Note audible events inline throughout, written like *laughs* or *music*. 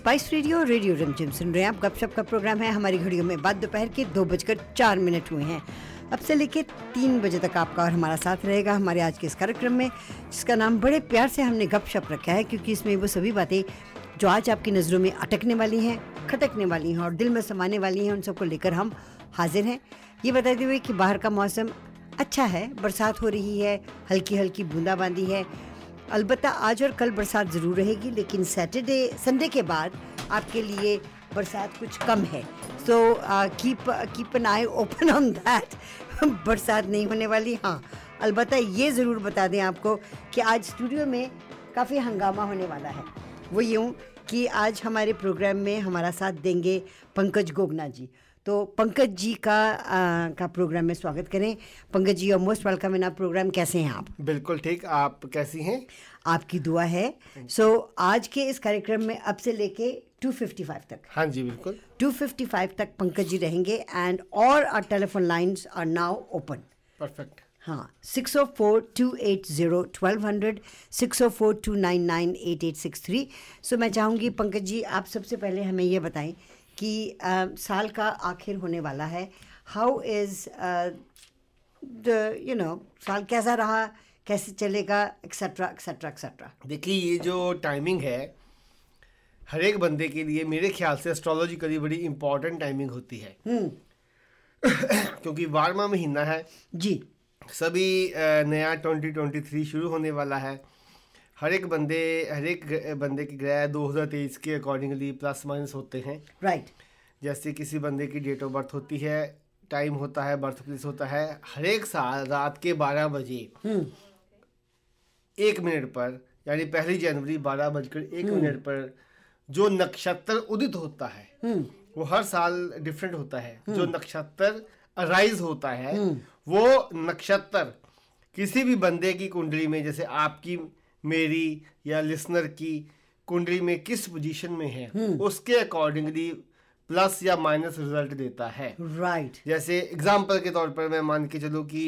Spice radio radio रिमझिम सुन रहे हैं आप, गपशप का प्रोग्राम है। हमारी घड़ियों में बाद दोपहर के दो बजकर चार मिनट हुए हैं। अब से लेके तीन बजे तक आपका और हमारा साथ रहेगा हमारे आज के इस कार्यक्रम में, जिसका नाम बड़े प्यार से हमने गपशप रखा है, क्योंकि इसमें वो सभी बातें जो आज आपकी नज़रों में अटकने वाली हैं, खटकने वाली हैं और दिल में समाने वाली हैं, उन सबको लेकर हम हाजिर हैं। ये बताते हुए कि बाहर का मौसम अच्छा है, बरसात हो रही है हल्की हल्की बूंदाबांदी है अलबत्ता आज और कल बरसात ज़रूर रहेगी, लेकिन सैटरडे, संडे के बाद आपके लिए बरसात कुछ कम है। So keep keep an eye open on that बरसात नहीं होने वाली हाँ। अलबत्ता ये ज़रूर बता दें आपको कि आज स्टूडियो में काफ़ी हंगामा होने वाला है। वो यूँ कि आज हमारे प्रोग्राम में हमारा साथ देंगे पंकज गोगना जी। तो पंकज जी का आ, का प्रोग्राम में स्वागत करें। पंकज जी और मोस्ट वेलकम इन आप प्रोग्राम कैसे हैं आप? बिल्कुल ठीक। आप कैसी हैं? आपकी दुआ है। सो so, आज के इस कार्यक्रम में अब से लेके 255 तक। हाँ जी बिल्कुल। 255 तक पंकज जी रहेंगे एंड और are telephone lines are now open perfect हाँ six oh four two eight zero twelve hundred six oh four two nine nine eight eight six three so मैं चाहूँगी पंकज जी आप सबसे पहले हमें ये बताएँ कि uh, साल का आखिर होने वाला है। How is the you know साल कैसा रहा कैसे चलेगा एक्सेट्रा एक्सेट्रा एक्सेट्रा देखिए ये जो टाइमिंग है हर एक बंदे के लिए मेरे ख्याल से एस्ट्रोलॉजिकली बड़ी इंपॉर्टेंट टाइमिंग होती है। *coughs* क्योंकि बारहवा महीना है। जी। सभी नया ट्वेंटी ट्वेंटी थ्री शुरू होने वाला है। हर एक बंदे हर एक बंदे की ग्रह 2023 के अकॉर्डिंगली प्लस माइनस होते हैं। Right right. जैसे किसी बंदे की डेट ऑफ़ बर्थ होती है टाइम होता है बर्थ प्लेस होता है हर एक साल रात के 12 बजे एक मिनट पर यानी पहली जनवरी बारह बजकर एक मिनट पर जो नक्षत्र उदित होता है वो हर साल डिफरेंट होता है। जो नक्षत्र अराइज होता है वो नक्षत्र किसी भी बंदे की कुंडली में जैसे आपकी मेरी या लिसनर की कुंडली में किस पोजीशन में है हम्म। उसके अकॉर्डिंगली प्लस या माइनस रिज़ल्ट देता है राइट right. जैसे एग्ज़ाम्पल के तौर पर मैं मान के चलूँ कि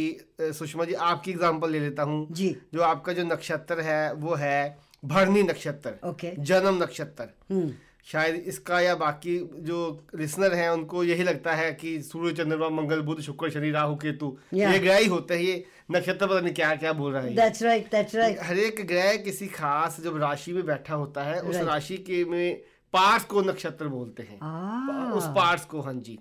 सुषमा जी आपकी एग्ज़ाम्पल ले लेता हूँ जी जो आपका जो नक्षत्र है वो है भरनी नक्षत्र ओके okay. जन्म नक्षत्र हम्म। शायद इसका या बाकी जो लिसनर हैं उनको यही लगता है कि सूर्य चंद्रमा मंगल बुध शुक्र शनि राहु केतु yeah. ये ग्रह ही होते हैं ये नक्षत्र पता नहीं क्या क्या बोल रहा है that's right, that's right. हर एक ग्रह किसी खास जब राशि में बैठा होता है उस right. राशि के में पार्ट्स को नक्षत्र बोलते हैं ah. उस पार्ट्स को हाँ जी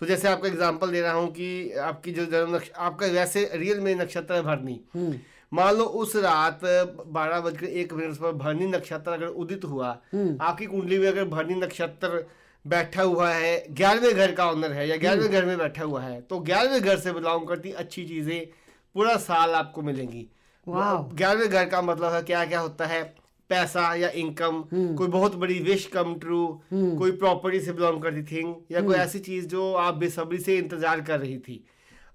तो जैसे आपका एग्ज़ाम्पल दे रहा हूँ कि आपकी जो जन्म आपका वैसे रियल में नक्षत्र है भरनी hmm. मान लो उस रात बारह बजकर एक मिनट पर भरनी नक्षत्र अगर उदित हुआ हम्म। आपकी कुंडली में अगर भरनी नक्षत्र बैठा हुआ है ग्यारहवें घर का ऑनर है या ग्यारहवें हम्म। घर में बैठा हुआ है तो ग्यारहवें घर से बिलोंग करती अच्छी चीज़ें पूरा साल आपको मिलेंगी। ग्यारहवें घर का मतलब है क्या क्या होता है? पैसा या इनकम हम्म। कोई बहुत बड़ी विश कम ट्रू कोई प्रॉपर्टी से बिलोंग करती थिंग या कोई ऐसी चीज़ जो आप बेसब्री से इंतज़ार कर रही थी।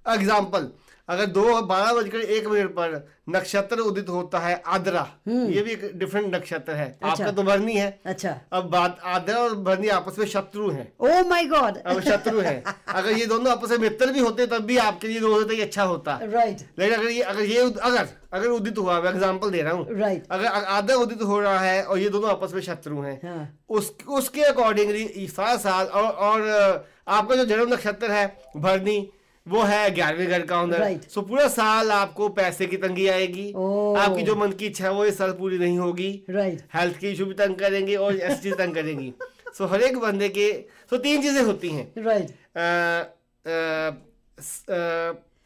एग्ज़ाम्पल अगर दो बारह बजकर एक मिनट पर नक्षत्र उदित होता है आद्रा हम्म। ये भी एक डिफरेंट नक्षत्र है। अच्छा, आपका तो भरनी है। अच्छा। अब बात आद्रा और भरनी आपस में शत्रु हैं। ओ माय गॉड अब शत्रु है। *laughs* अगर ये दोनों आपस में मित्र भी होते तब भी आपके लिए दोनों ही अच्छा होता। राइट लेकिन अगर ये अगर ये अगर अगर उदित हुआ मैं एग्ज़ाम्पल दे रहा हूँ। राइट अगर आद्रा उदित हो रहा है और ये दोनों आपस में शत्रु हैं हाँ। उस उसके अकॉर्डिंगली साथ और, और आपका जो जन्म नक्षत्र है भरनी वो है ग्यारहवें घर का ऑनर right. सो पूरा साल आपको पैसे की तंगी आएगी। Oh. आपकी जो मन की इच्छा है वो इस साल पूरी नहीं होगी। Right right. हेल्थ की इशू भी तंग करेंगे और ऐसी चीज़ तंग करेंगी। सो so, हर एक बंदे के सो so, तीन चीज़ें होती हैं। Right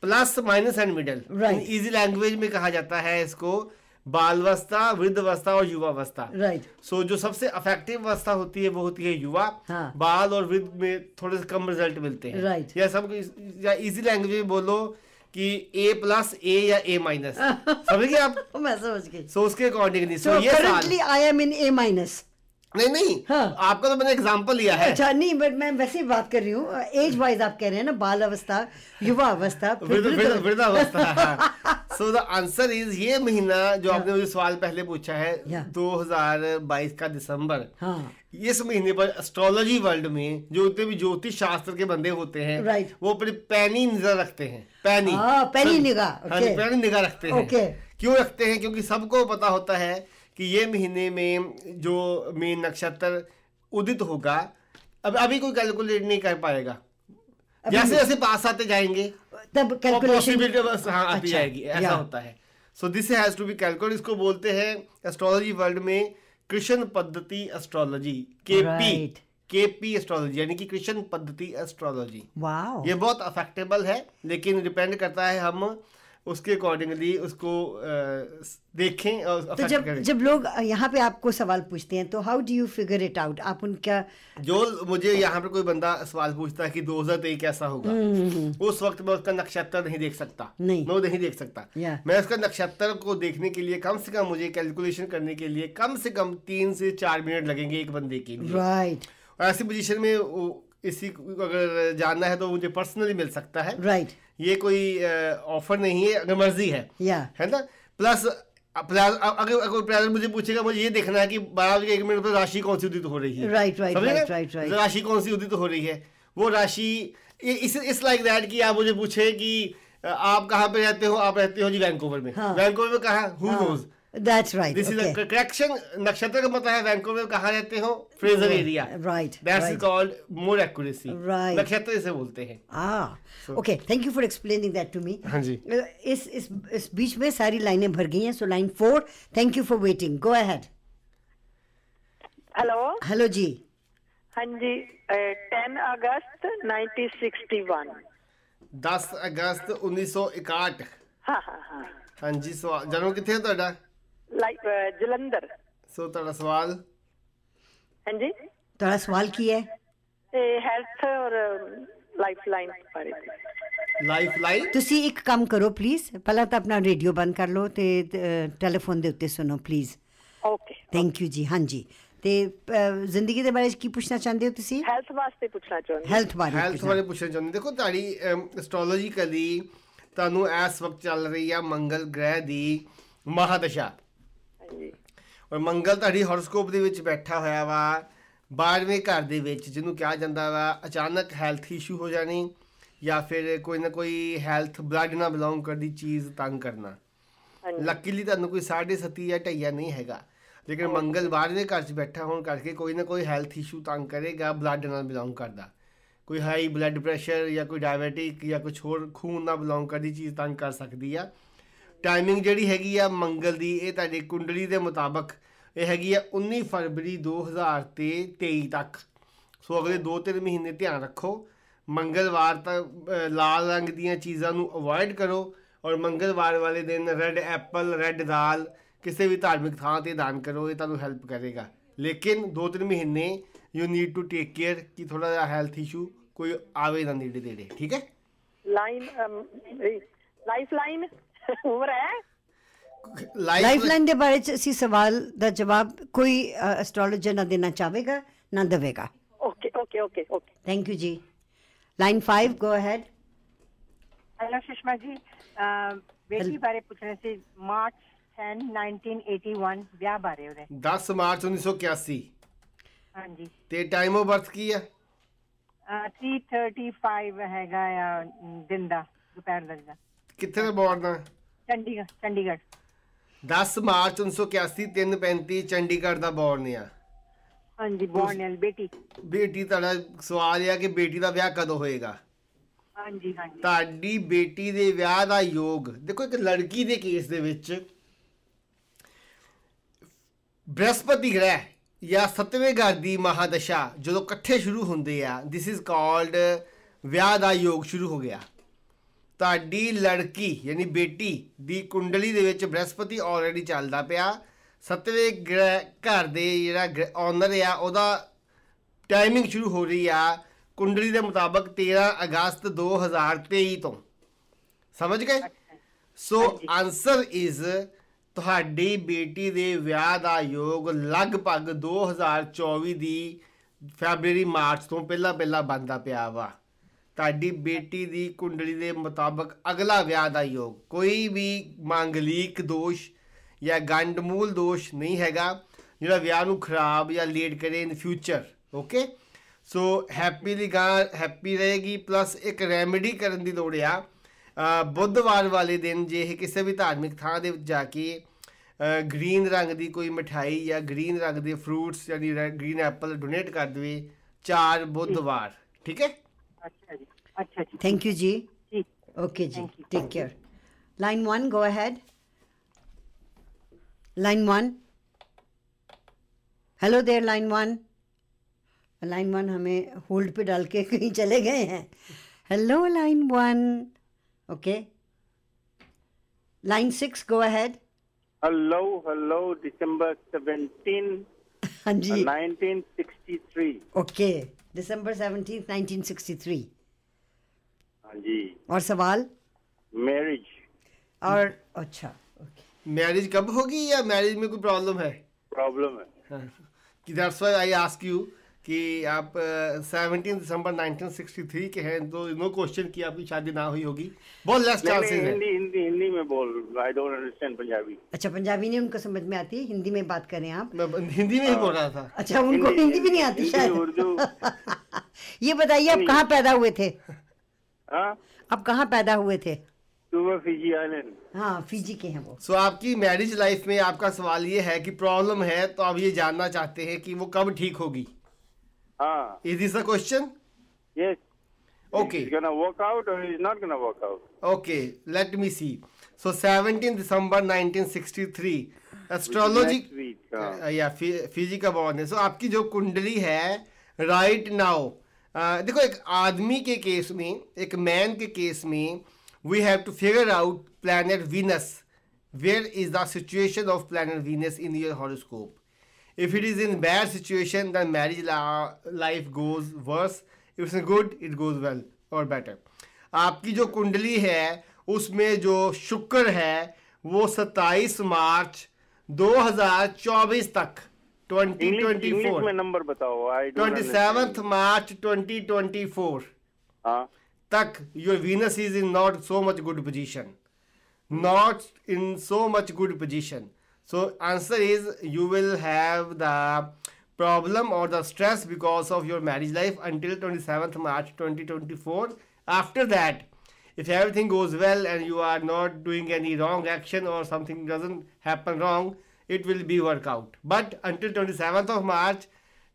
plus minus and middle easy language में कहा जाता है इसको। बालवस्था वृद्धावस्था और युवावस्था। राइट सो जो सबसे अफेक्टिव अवस्था होती है वो होती है युवा। हाँ. बाल और वृद्ध में थोड़े से कम रिज़ल्ट मिलते हैं। राइट या सब या इजी लैंग्वेज में बोलो कि ए प्लस ए या ए माइनस *laughs* समझ गए आप? मैं समझ गई। सो उसके अकॉर्डिंगली सो ये I am in A minus नहीं नहीं हाँ. आपका तो मैंने एग्जांपल लिया है। अच्छा नहीं बट मैं वैसे ही बात कर रही हूँ। एज वाइज आप कह रहे हैं ना बाल अवस्था युवा अवस्था वृद्धावस्था सो द आंसर इज़ ये महीना जो आपने मुझे सवाल पहले पूछा है yeah. 2022 का दिसंबर। हाँ. इस महीने पर एस्ट्रोलॉजी वर्ल्ड में जो उतने भी ज्योतिष शास्त्र के बंदे होते हैं right. वो अपनी पैनी नज़र रखते हैं। पैनी। पैनी निगाह हाँ पैनी निगाह रखते हैं। Okay. क्यों रखते हैं? क्योंकि सबको पता होता है कि ये महीने में जो मेन नक्षत्र उदित होगा अब अभी कोई कैलकुलेट नहीं कर पाएगा। जैसे जैसे पास आते जाएँगे तब कैलकुलेशन पॉसिबिलिटी बस हाँ आती अच्छा, जाएगी ऐसा होता है। So this has to be calculate इसको बोलते हैं एस्ट्रोलॉजी वर्ल्ड में कृष्ण पद्धति astrology KP Right. KP astrology यानी कि कृष्ण पद्धति एस्ट्रोलॉजी ये बहुत अफेक्टेबल है लेकिन डिपेंड करता है हम उसके अकॉर्डिंगली उसको देखें और तो जब करें। जब लोग यहाँ पे आपको सवाल पूछते हैं तो how do you figure it out आप उनका जो मुझे यहाँ पे कोई बंदा सवाल पूछता है कि दो हज़ार तेईस कैसा होगा उस वक्त मैं उसका नक्षत्र नहीं देख सकता। हम्म, नहीं। मैं नहीं देख सकता। मैं उसका नक्षत्र को देखने के लिए कम से कम मुझे कैलकुलेशन करने के लिए कम से कम तीन से चार मिनट लगेंगे एक बंदे के लिए। राइट और ऐसी पोजीशन में इसी अगर जानना है तो मुझे पर्सनली मिल सकता है। राइट ये कोई ऑफ़र नहीं है अगर मर्ज़ी है। या। है ना? प्लस प्लस अगर अगर प्रेजर मुझे पूछेगा मुझे ये देखना है कि बारह बजे एक मिनट पर राशि कौन सी उदित हो रही है। Right right right right. राशि कौन सी उदित हो रही है? वो राशि इस इस लाइक दैट कि आप मुझे पूछे कि आप कहाँ पे रहते हो? आप रहते हो जी वैंकूवर में। हाँ। वैंकोवर में कहा? Who. Knows that's right this is correction नक्षत्र का पता है वैंकोवर में कहाँ रहते हो Fraser area Right, that's right. Called more accuracy Right. नक्षत्र इसे बोलते हैं ah okay thank you for explaining that to me हाँ जी Uh, इस इस इस बीच में सारी लाइनें भर गई हैं so line four thank you for waiting go ahead hello hello जी हाँ जी टेन अगस्त 1961 10 ਅਗਸਤ 1961 हाँ हाँ हाँ ਹਾਂਜੀ ਸਵਾਲ ਜਨਮ ਕਿੱਥੇ ਹੈ ਤੁਹਾਡਾ ਜਲੰਧਰ ਸੋ ਤੁਹਾਡਾ ਸਵਾਲ ਹਾਂਜੀ ਤੁਹਾਡਾ ਸਵਾਲ ਕੀ ਹੈ ਇਹ ਹੈਲਥ ਔਰ ਲਾਈਫ ਲਾਈਨ ਬਾਰੇ ਲਾਈਫ ਲਾਈਨ ਤੁਸੀਂ ਇੱਕ ਕੰਮ ਕਰੋ ਪਲੀਜ਼ ਪਹਿਲਾਂ ਤਾਂ ਆਪਣਾ ਰੇਡੀਓ ਬੰਦ ਕਰ ਲਓ ਤੇ ਟੈਲੀਫੋਨ ਦੇ ਉੱਤੇ ਸੁਣੋ ਪਲੀਜ਼ ਓਕੇ ਥੈਂਕ ਯੂ ਜੀ ਹਾਂਜੀ ਤੇ ਜ਼ਿੰਦਗੀ ਦੇ ਬਾਰੇ ਕੀ ਪੁੱਛਣਾ ਚਾਹੁੰਦੇ ਹੋ ਤੁਸੀਂ ਹੈਲਥ ਵਾਸਤੇ ਪੁੱਛਣਾ ਚਾਹੁੰਦੇ ਹੈਲਥ ਬਾਰੇ ਹੈਲਥ ਬਾਰੇ ਪੁੱਛਣਾ ਚਾਹੁੰਦੇ ਦੇਖੋ ਤੁਹਾਡੀ ਐਸਟ੍ਰੋਲੋਜੀਕਲੀ ਤੁਹਾਨੂੰ ਇਸ ਵਕਤ ਚੱਲ ਰਹੀ ਆ ਮੰਗਲ ਗ੍ਰਹਿ ਦੀ ਮਹਾਦਸ਼ਾ ਜੀ ਔਰ ਮੰਗਲ ਤੁਹਾਡੀ ਹੌਰੋਸਕੋਪ ਦੇ ਵਿੱਚ ਬੈਠਾ ਹੋਇਆ ਵਾ 12ਵੇਂ ਘਰ ਦੇ ਵਿੱਚ ਜਿਹਨੂੰ ਕਿਹਾ ਜਾਂਦਾ ਵਾ ਅਚਾਨਕ ਹੈਲਥ ਇਸ਼ੂ ਹੋ ਜਾਣੀ ਜਾਂ ਫਿਰ ਕੋਈ ਨਾ ਕੋਈ ਹੈਲਥ ਬਲੱਡ ਨਾਲ ਬਿਲੋਂਗ ਕਰਦੀ ਚੀਜ਼ ਤੰਗ ਕਰਨਾ। ਲੱਕੀਲੀ ਤੁਹਾਨੂੰ ਕੋਈ 7.5 ਜਾਂ ਢਈਆ ਨਹੀਂ ਹੈਗਾ। ਲੇਕਿਨ ਮੰਗਲ 12ਵੇਂ ਘਰ 'ਚ ਬੈਠਾ ਹੋਣ ਕਰਕੇ ਕੋਈ ਨਾ ਕੋਈ ਹੈਲਥ ਇਸ਼ੂ ਤੰਗ ਕਰੇਗਾ ਬਲੱਡ ਨਾਲ ਬਿਲੋਂਗ ਕਰਦਾ। ਕੋਈ ਹਾਈ ਬਲੱਡ ਪ੍ਰੈਸ਼ਰ ਜਾਂ ਕੋਈ ਡਾਇਬੀਟਿਕ ਜਾਂ ਕੁਝ ਹੋਰ ਖੂਨ ਨਾਲ ਬਿਲੋਂਗ ਕਰਦੀ ਚੀਜ਼ ਤੰਗ ਕਰ ਸਕਦੀ ਆ। ਟਾਈਮਿੰਗ ਜਿਹੜੀ ਹੈਗੀ ਆ ਮੰਗਲ ਦੀ, ਇਹ ਤੁਹਾਡੇ ਕੁੰਡਲੀ ਦੇ ਮੁਤਾਬਕ ਇਹ ਹੈਗੀ ਆ 19 ਫਰਵਰੀ 2023 ਤੱਕ। ਸੋ ਅਗਲੇ 2-3 ਮਹੀਨੇ ਧਿਆਨ ਰੱਖੋ। ਮੰਗਲਵਾਰ ਤੱਕ ਲਾਲ ਰੰਗ ਦੀਆਂ ਚੀਜ਼ਾਂ ਨੂੰ ਅਵੋਇਡ ਕਰੋ ਔਰ ਮੰਗਲਵਾਰ ਵਾਲੇ ਦਿਨ ਰੈੱਡ ਐਪਲ ਰੈੱਡ ਦਾਲ ਕਿਸੇ ਵੀ ਧਾਰਮਿਕ ਥਾਂ ਤੇ ਦਾਨ ਕਰੋ, ਇਹ ਤੁਹਾਨੂੰ ਹੈਲਪ ਕਰੇਗਾ। ਲੇਕਿਨ 2-3 ਮਹੀਨੇ you need to take care ਕਿ ਥੋੜਾ ਜਿਹਾ ਹੈਲਥ ਇਸ਼ੂ ਕੋਈ ਆਵੇ ਨਾ ਨੇੜੇ ਦੇੜੇ ਠੀਕ ਹੈ? ਲਾਈਨ ਲਾਈਫ ਲਾਈਨ ਹੋ ਰਿਹਾ ਹੈ ਲਾਈਫਲਾਈਨ ਦੇ ਬਾਰੇ ਚ ਅਸੀਂ ਸਵਾਲ ਦਾ ਜਵਾਬ ਕੋਈ ਐਸਟ੍ਰੋਲੋਜਰ ਨਾ ਦੇਣਾ ਚਾਹੇਗਾ ਨਾ ਦੇਵੇਗਾ okay okay okay okay thank you ਜੀ line five go ahead hello Sushma जी uh, बेटी बारे पूछने से मार्च 10 1981 ब्याह बारे हो रहे 10 मार्च 1981 हाँ जी ते टाइम ऑफ़ बर्थ की है uh, 3:35 हैगा या दिन दा दोपहर ਦਾ ਕਿੱਥੇ ਦਾ ਬੋਰਨ ਦਾ ਚੰਡੀਗੜ੍ਹ ਚੰਡੀਗੜ੍ਹ। 10 ਮਾਰਚ 1981 335 ਚੰਡੀਗੜ੍ਹ ਦਾ ਬੋਰਨ ਆ। ਹਾਂਜੀ ਬੋਰਨਲ ਬੇਟੀ। ਬੇਟੀ ਤੁਹਾਡਾ ਸਵਾਲ ਆ ਕਿ ਬੇਟੀ ਦਾ ਵਿਆਹ ਕਦੋਂ ਹੋਏਗਾ? ਹਾਂਜੀ ਹਾਂਜੀ। ਤੁਹਾਡੀ ਬੇਟੀ ਦੇ ਵਿਆਹ ਦਾ ਯੋਗ ਦੇਖੋ ਇੱਕ ਲੜਕੀ ਦੇ ਕੇਸ ਦੇ ਵਿੱਚ ਬ੍ਰਹਸਪਤੀ ਗ੍ਰਹਿ ਜਾਂ ਸੱਤਵੇਂ ਘਰ ਦੀ ਮਹਾਦਸ਼ਾ ਜਦੋਂ ਇਕੱਠੇ ਸ਼ੁਰੂ ਹੁੰਦੇ ਆ ਥਿਸ ਇਜ਼ ਕਾਲਡ ਵਿਆਹ ਦਾ ਯੋਗ ਸ਼ੁਰੂ ਹੋ ਗਿਆ। ਤੁਹਾਡੀ ਲੜਕੀ ਯਾਨੀ ਬੇਟੀ ਦੀ ਕੁੰਡਲੀ ਦੇ ਵਿੱਚ ਬ੍ਰਹਸਪਤੀ ਆਲਰੇਡੀ ਚੱਲਦਾ ਪਿਆ। ਸੱਤਵੇਂ ਗ੍ਰਹਿ ਘਰ ਦੇ ਜਿਹੜਾ ਓਨਰ ਆ ਉਹਦਾ ਟਾਈਮਿੰਗ ਸ਼ੁਰੂ ਹੋ ਰਹੀ ਆ ਕੁੰਡਲੀ ਦੇ ਮੁਤਾਬਕ 13 ਅਗਸਤ 2023 ਤੋਂ। ਸਮਝ ਗਏ? ਸੋ ਆਨਸਰ ਇਜ਼ ਤੁਹਾਡੀ ਬੇਟੀ ਦੇ ਵਿਆਹ ਦਾ ਯੋਗ ਲਗਭਗ 2024 ਦੀ ਫੈਬਰੂਅਰੀ ਮਾਰਚ ਤੋਂ ਪਹਿਲਾਂ ਪਹਿਲਾਂ ਬੰਦਾ ਪਿਆ ਵਾ। ਤੁਹਾਡੀ ਬੇਟੀ ਦੀ ਕੁੰਡਲੀ ਦੇ ਮੁਤਾਬਕ ਅਗਲਾ ਵਿਆਹ ਦਾ ਯੋਗ। ਕੋਈ ਵੀ ਮੰਗਲੀਕ ਦੋਸ਼ ਜਾਂ ਗੰਡਮੂਲ ਦੋਸ਼ ਨਹੀਂ ਹੈਗਾ ਜਿਹੜਾ ਵਿਆਹ ਨੂੰ ਖਰਾਬ ਜਾਂ ਲੇਟ ਕਰੇ in future okay so happily ਗਾਂ ਹੈਪੀ ਰਹੇਗੀ ਪਲੱਸ ਇੱਕ ਰੈਮੇਡੀ ਕਰਨ ਦੀ ਲੋੜ ਆ। ਅ, ਬੁੱਧਵਾਰ ਵਾਲੇ ਦਿਨ ਜੇ ਇਹ ਕਿਸੇ ਵੀ ਧਾਰਮਿਕ ਥਾਂ ਦੇ ਵਿੱਚ ਜਾ ਕੇ ਗ੍ਰੀਨ ਰੰਗ ਦੀ ਕੋਈ ਮਠਾਈ ਜਾਂ ਗ੍ਰੀਨ ਰੰਗ ਦੇ ਫਰੂਟਸ ਯਾਨੀ ਗ੍ਰੀਨ ਐਪਲ ਡੋਨੇਟ ਕਰ ਦੇਵੇ ਚਾਰ ਬੁੱਧਵਾਰ ਠੀਕ ਹੈ? अच्छा जी अच्छा जी। थैंक यू जी जी। ओके जी Thank take care line one go ahead line one hello there line one line one हमें होल्ड पे डाल के *laughs* कहीं चले गए हैं। Hello line one okay line six go ahead Hello, hello, December 17, हाँ जी। 1963. Okay December seventeen nineteen sixty three हाँ जी। और सवाल? मैरिज और अच्छा ओके मैरिज कब होगी या मैरिज में कोई प्रॉब्लम है? प्रॉब्लम है। That's why I ask you कि आप सेवनटीन दिसंबर 1963 के हैं तो नो क्वेश्चन कि आपकी शादी ना हुई होगी। बहुत लेस चांसेस है। हिंदी हिंदी हिंदी में बोल आई डोंट अंडरस्टैंड पंजाबी। अच्छा पंजाबी नहीं उनको समझ में आती? है हिंदी में बात करें आप। मैं हिंदी में ही बोल रहा था। अच्छा उनको हिंदी- हिंदी भी नहीं आती शायद। उर्दू। *laughs* ये बताइए आप कहाँ पैदा हुए थे? हाँ? आप कहाँ पैदा हुए थे? फिजी हाँ फीजी के हैं वो। सो आपकी मैरिज लाइफ में आपका सवाल ये है कि प्रॉब्लम है तो आप ये जानना चाहते हैं कि वो कब ठीक होगी? हाँ। Is this a question yes. Okay. He's gonna work out or he's not gonna work out. Okay let me see so 17 December 1963 astrology. या फिजी का बॉर्न है। सो आपकी जो कुंडली है राइट नाउ देखो एक आदमी के केस में एक मैन के केस में we have to figure out planet Venus where is the situation of planet Venus in your horoscope if it is in bad situation then marriage life goes worse worse. If it's good it goes well or आपकी जो कुंडली है उसमें जो शुक्र है वो 27 मार्च 2024 तक 2024 में नंबर बताओ twenty seventh March twenty twenty four तक your Venus is in not so much good position not in so much good position so answer is you will have the problem or the stress because of your marriage life until 27th march 2024 after that if everything goes well and you are not doing any wrong action or something doesn't happen wrong it will be work out but until 27th of march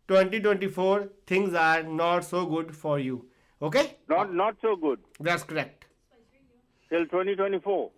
2024 things are not so good for you. Okay? Not not so good. That's correct. till 2024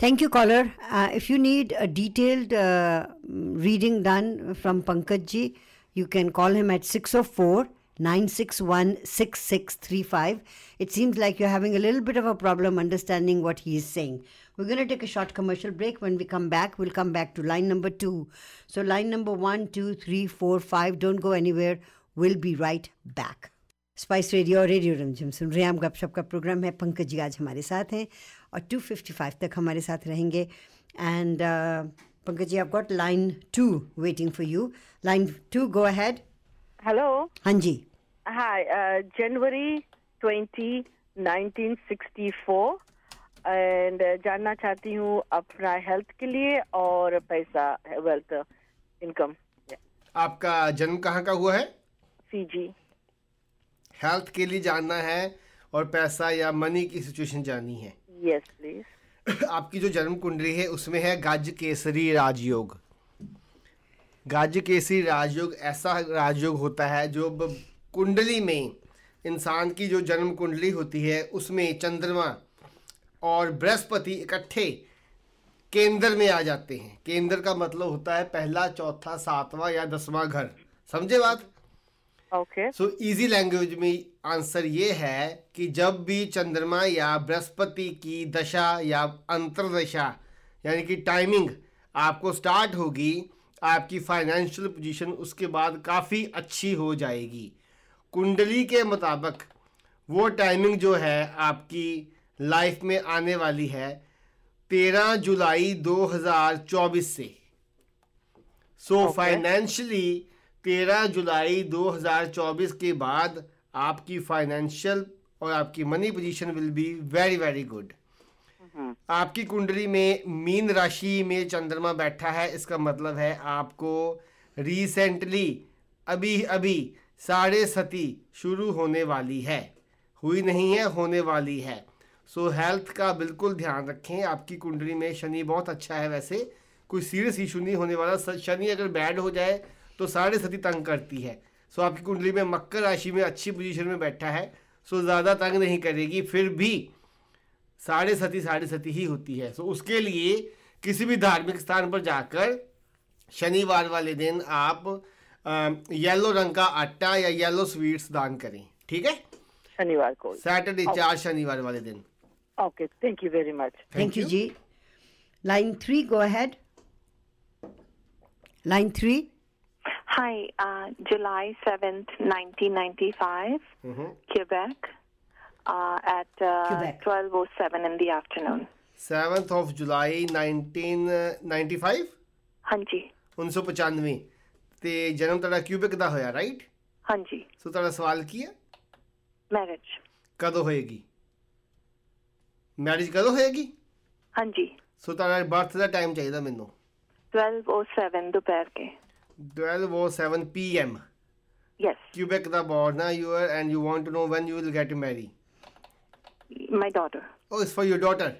Thank you, caller. Uh, if you need a detailed uh, reading done from Pankaj ji, you can call him at 604 961 6635. It seems like you're having a little bit of a problem understanding what he is saying. We're going to take a short commercial break. When we come back, we'll come back to line number two. So, line number one, two, three, four, five, don't go anywhere. We'll be right back. Spice radio और radio Rimjhim सुन रहे हैं आप गपशप का programme है पंकज जी आज हमारे साथ हैं और 255 तक हमारे साथ रहेंगे। एंड पंकज जी आप got line two waiting for you line two go ahead hello हाँ जी। हाय जनवरी 20 1964 एंड जानना चाहती हूँ अपना हेल्थ के लिए और पैसा वेल्थ इनकम आपका जन्म कहाँ का हुआ है? फीजी हेल्थ के लिए जानना है और पैसा या मनी की सिचुएशन जाननी है। यस प्लीज़ *coughs* आपकी जो जन्म कुंडली है, उसमें है गज केसरी राजयोग। गज केसरी राजयोग ऐसा राजयोग होता है जो कुंडली में इंसान की जो जन्म कुंडली होती है, उसमें चंद्रमा और बृहस्पति इकट्ठे केंद्र में आ जाते हैं। केंद्र का मतलब होता है पहला, चौथा, सातवां या दसवां घर। समझे बात? ओके सो इजी लैंग्वेज में आंसर ये है कि जब भी चंद्रमा या बृहस्पति की दशा या अंतरदशा यानी कि टाइमिंग आपको स्टार्ट होगी आपकी फाइनेंशियल पोजीशन उसके बाद काफ़ी अच्छी हो जाएगी। कुंडली के मुताबिक वो टाइमिंग जो है आपकी लाइफ में आने वाली है तेरह जुलाई 2024 से। सो फाइनेंशियली तेरह जुलाई 2024 के बाद आपकी फाइनेंशियल और आपकी money position will be very very good आपकी कुंडली में मीन राशि में चंद्रमा बैठा है इसका मतलब है आपको रिसेंटली अभी अभी साढ़े सती शुरू होने वाली है। हुई नहीं है होने वाली है। सो so, हेल्थ का बिल्कुल ध्यान रखें। आपकी कुंडली में शनि बहुत अच्छा है वैसे। कोई सीरियस इशू नहीं होने वाला। शनि अगर बैड हो जाए तो साढ़े सती तंग करती है। सो आपकी कुंडली में मकर राशि में अच्छी पोजीशन में बैठा है। सो ज़्यादा तंग नहीं करेगी फिर भी साढ़े सती साढ़े सती ही होती है। सो उसके लिए किसी भी धार्मिक स्थान पर जाकर शनिवार वाले दिन आप येलो रंग का आटा या येलो स्वीट्स दान करें। ठीक है? शनिवार को। सैटरडे चार शनिवार वाले दिन। Okay thank you very much thank you ji. Line three go ahead line three Hi, uh, July 7th, 1995, mm-hmm. Quebec, uh, at uh, Quebec. 12.07 in the afternoon. 7th of July 1995? ਹਾਂਜੀ 1995 ਤੇ ਜਨਮ ਤੁਹਾਡਾ cubic ਦਾ ਹੋਇਆ right ਹਾਂਜੀ ਸੋ ਤੁਹਾਡਾ ਸਵਾਲ ਕੀ ਹੈ marriage ਕਦੋਂ ਹੋਏਗੀ ਮੈਰਿਜ ਕਦੋਂ ਹੋਏਗੀ ਹਾਂਜੀ ਸੋ ਤੁਹਾਡਾ ਬਰਥ ਦਾ ਟਾਈਮ ਚਾਹੀਦਾ ਮੈਨੂੰ 12:07 ਦੁਪਹਿਰ ਕੇ 12 07 p.m. Yes. Quebec, the border you are, and you want to know when you will get married. My daughter. Oh, it's for your daughter.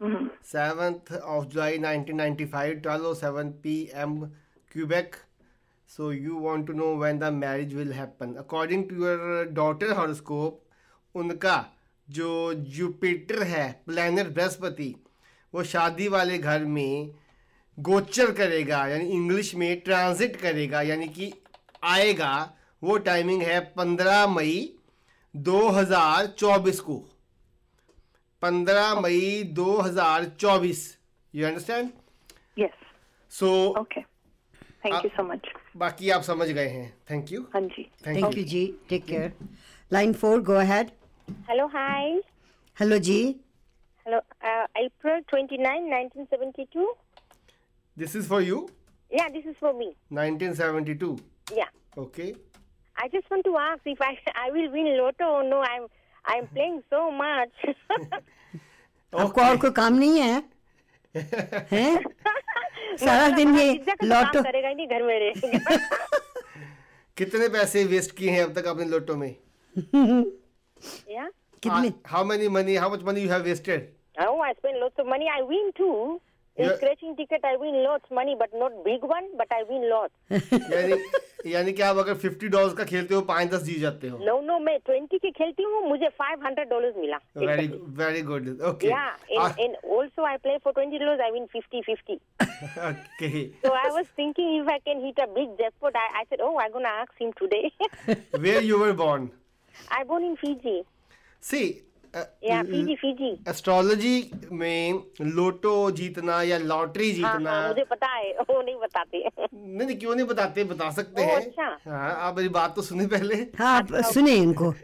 Mm-hmm. 7th of July 1995, 12.07 p.m. Quebec. So you want to know when the marriage will happen. According to your daughter horoscope, उनका जो Jupiter है planet Brihaspati वो शादी वाले घर में गोचर करेगा यानी इंग्लिश में ट्रांजिट करेगा यानी कि आएगा वो टाइमिंग है 15 मई 2024 को। 15 मई 2024 you understand yes. So okay. Thank you so much. बाकी आप समझ गए हैं। थैंक यू ਹਾਂਜੀ thank you ji take care line four go ahead Hello, hi. Hello ji uh, April 29, 1972. This is for you Yeah, this is for me. 1972 Yeah. Okay I just want to ask if I I will win lotto or no. I'm I'm playing so much. *laughs* आपको और कोई काम नहीं है *laughs* हैं *laughs* सारा दिन ये पिज्जा का तो लॉटो काम करेगा ही नहीं घर में रह कितने पैसे वेस्ट किए हैं अब तक आपने लोटो में Yeah. कितने how many money how much money you have wasted Oh, I spend lots of money. I win too. In Yeah. scratching ticket, I win lots money, but not big one. But I win lots. यानी यानी कि आप अगर 50 dollars का खेलते हो पाँच दस जीत जाते हो No, no, मैं 20 के खेलती हूँ मुझे 500 डॉलर्स मिला very very good okay Yeah, and, and also I play for 20 dollars. I win 50 50. Okay So I was thinking if I can hit a big jackpot, I, I said, oh, I'm gonna ask him today. Where you were born I born in Fiji. See Yeah, Fiji, Fiji. Astrology में lotto जीतना या lottery हाँ, जीतना। हाँ, मुझे पता है वो नहीं बताते। नहीं नहीं क्यों नहीं बताते? बता सकते हैं। अच्छा। हाँ आप मेरी बात तो सुने पहले। हाँ आप सुने इनको।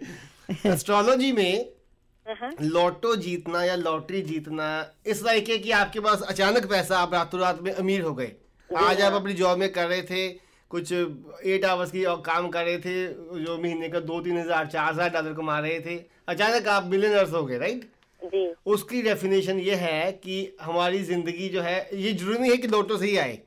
एस्ट्रोलॉजी में हाँ, लॉटो जीतना या लॉटरी जीतना इस लायक है कि आपके पास अचानक पैसा आप रातों रात में अमीर हो गए। आज आप अपनी जॉब में कर रहे थे कुछ एट आवर्स की और काम कर रहे थे जो महीने का दो तीन हज़ार चार हज़ार डॉलर कमा रहे थे। अचानक आप मिलियनर्स हो गए राइट जी। उसकी डेफिनेशन ये है कि हमारी ज़िंदगी जो है ये ज़रूरी नहीं है कि लोटो से ही आए।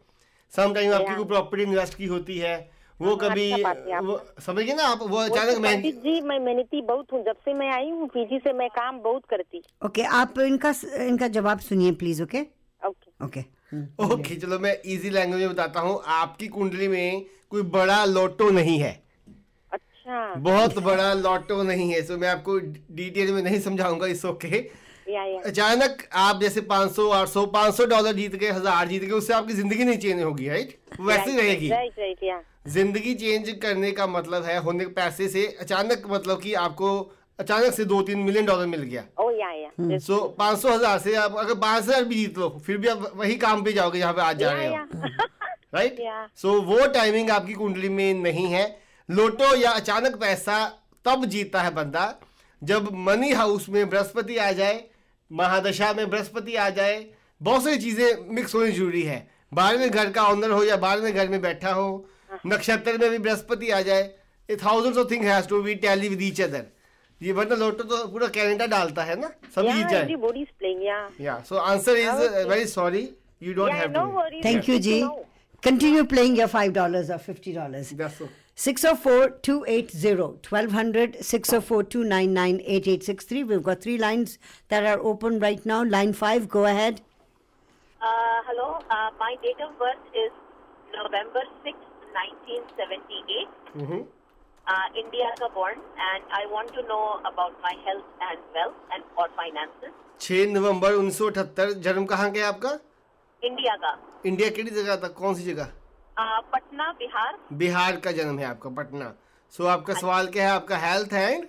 समटाइम आपकी कोई प्रॉपर्टी इन्वेस्ट की होती है वो कभी अच्छा है। वो समझ ना आप वो अचानक तो महँगी पंडित जी मैं मेहनती बहुत हूँ जब से मैं आई हूँ फीजी से मैं काम बहुत करती। ओके okay, आप इनका इनका जवाब सुनिए please okay okay okay okay चलो मैं इजी लैंग्वेज में बताता हूँ। आपकी कुंडली में कोई बड़ा लोटो नहीं है। अच्छा। बहुत बड़ा लोटो नहीं है। सो मैं आपको डिटेल में नहीं समझाऊँगा इस ओके अचानक आप जैसे 500 800 500 डॉलर जीत गए हज़ार जीत गए उससे आपकी ज़िंदगी नहीं चेंज होगी राइट वैसी रहेगी। ज़िंदगी चेंज करने का मतलब है होने के पैसे से अचानक मतलब कि आपको अचानक से दो तीन मिलियन डॉलर मिल गया। ओ या या सो पाँच सौ हज़ार से आप अगर पाँच हज़ार भी जीत लो फिर भी आप वही काम पे जाओगे जहाँ पे आज जा रहे हो। राइट सो *laughs* वो टाइमिंग आपकी कुंडली में नहीं है। लोटो या अचानक पैसा तब जीता है बंदा जब मनी हाउस में बृहस्पति आ जाए महादशा में बृहस्पति आ जाए बहुत सारी चीज़ें मिक्स होनी ज़रूरी है। बारहवें घर का ऑनर हो या बारहवें घर में बैठा हो नक्षत्र में भी बृहस्पति आ जाए a thousands of thing has to be tally with each other ये वरना लोटो तो पूरा कैलेंडर डालता है ना? सब जीत या जाए। Everybody is playing yeah yeah so answer is very sorry you don't yeah have no to worries thank you ji continue playing your five dollars और fifty dollars that's 604-280 1200 604-299-8863 we've got three lines that are open right now. Line 5 go ahead. Uh, hello, uh, my date of birth is November 6th, 1978. Hmm. Uh, India का born and I want to know about my health and wealth and or finances. 6 नवंबर 1978 जन्म कहाँ के आपका? India का. India केड़ी जगह था? कौन सी जगह? Uh, पटना बिहार बिहार का जन्म है आपका पटना। सो आपका सवाल क्या है आपका? Health and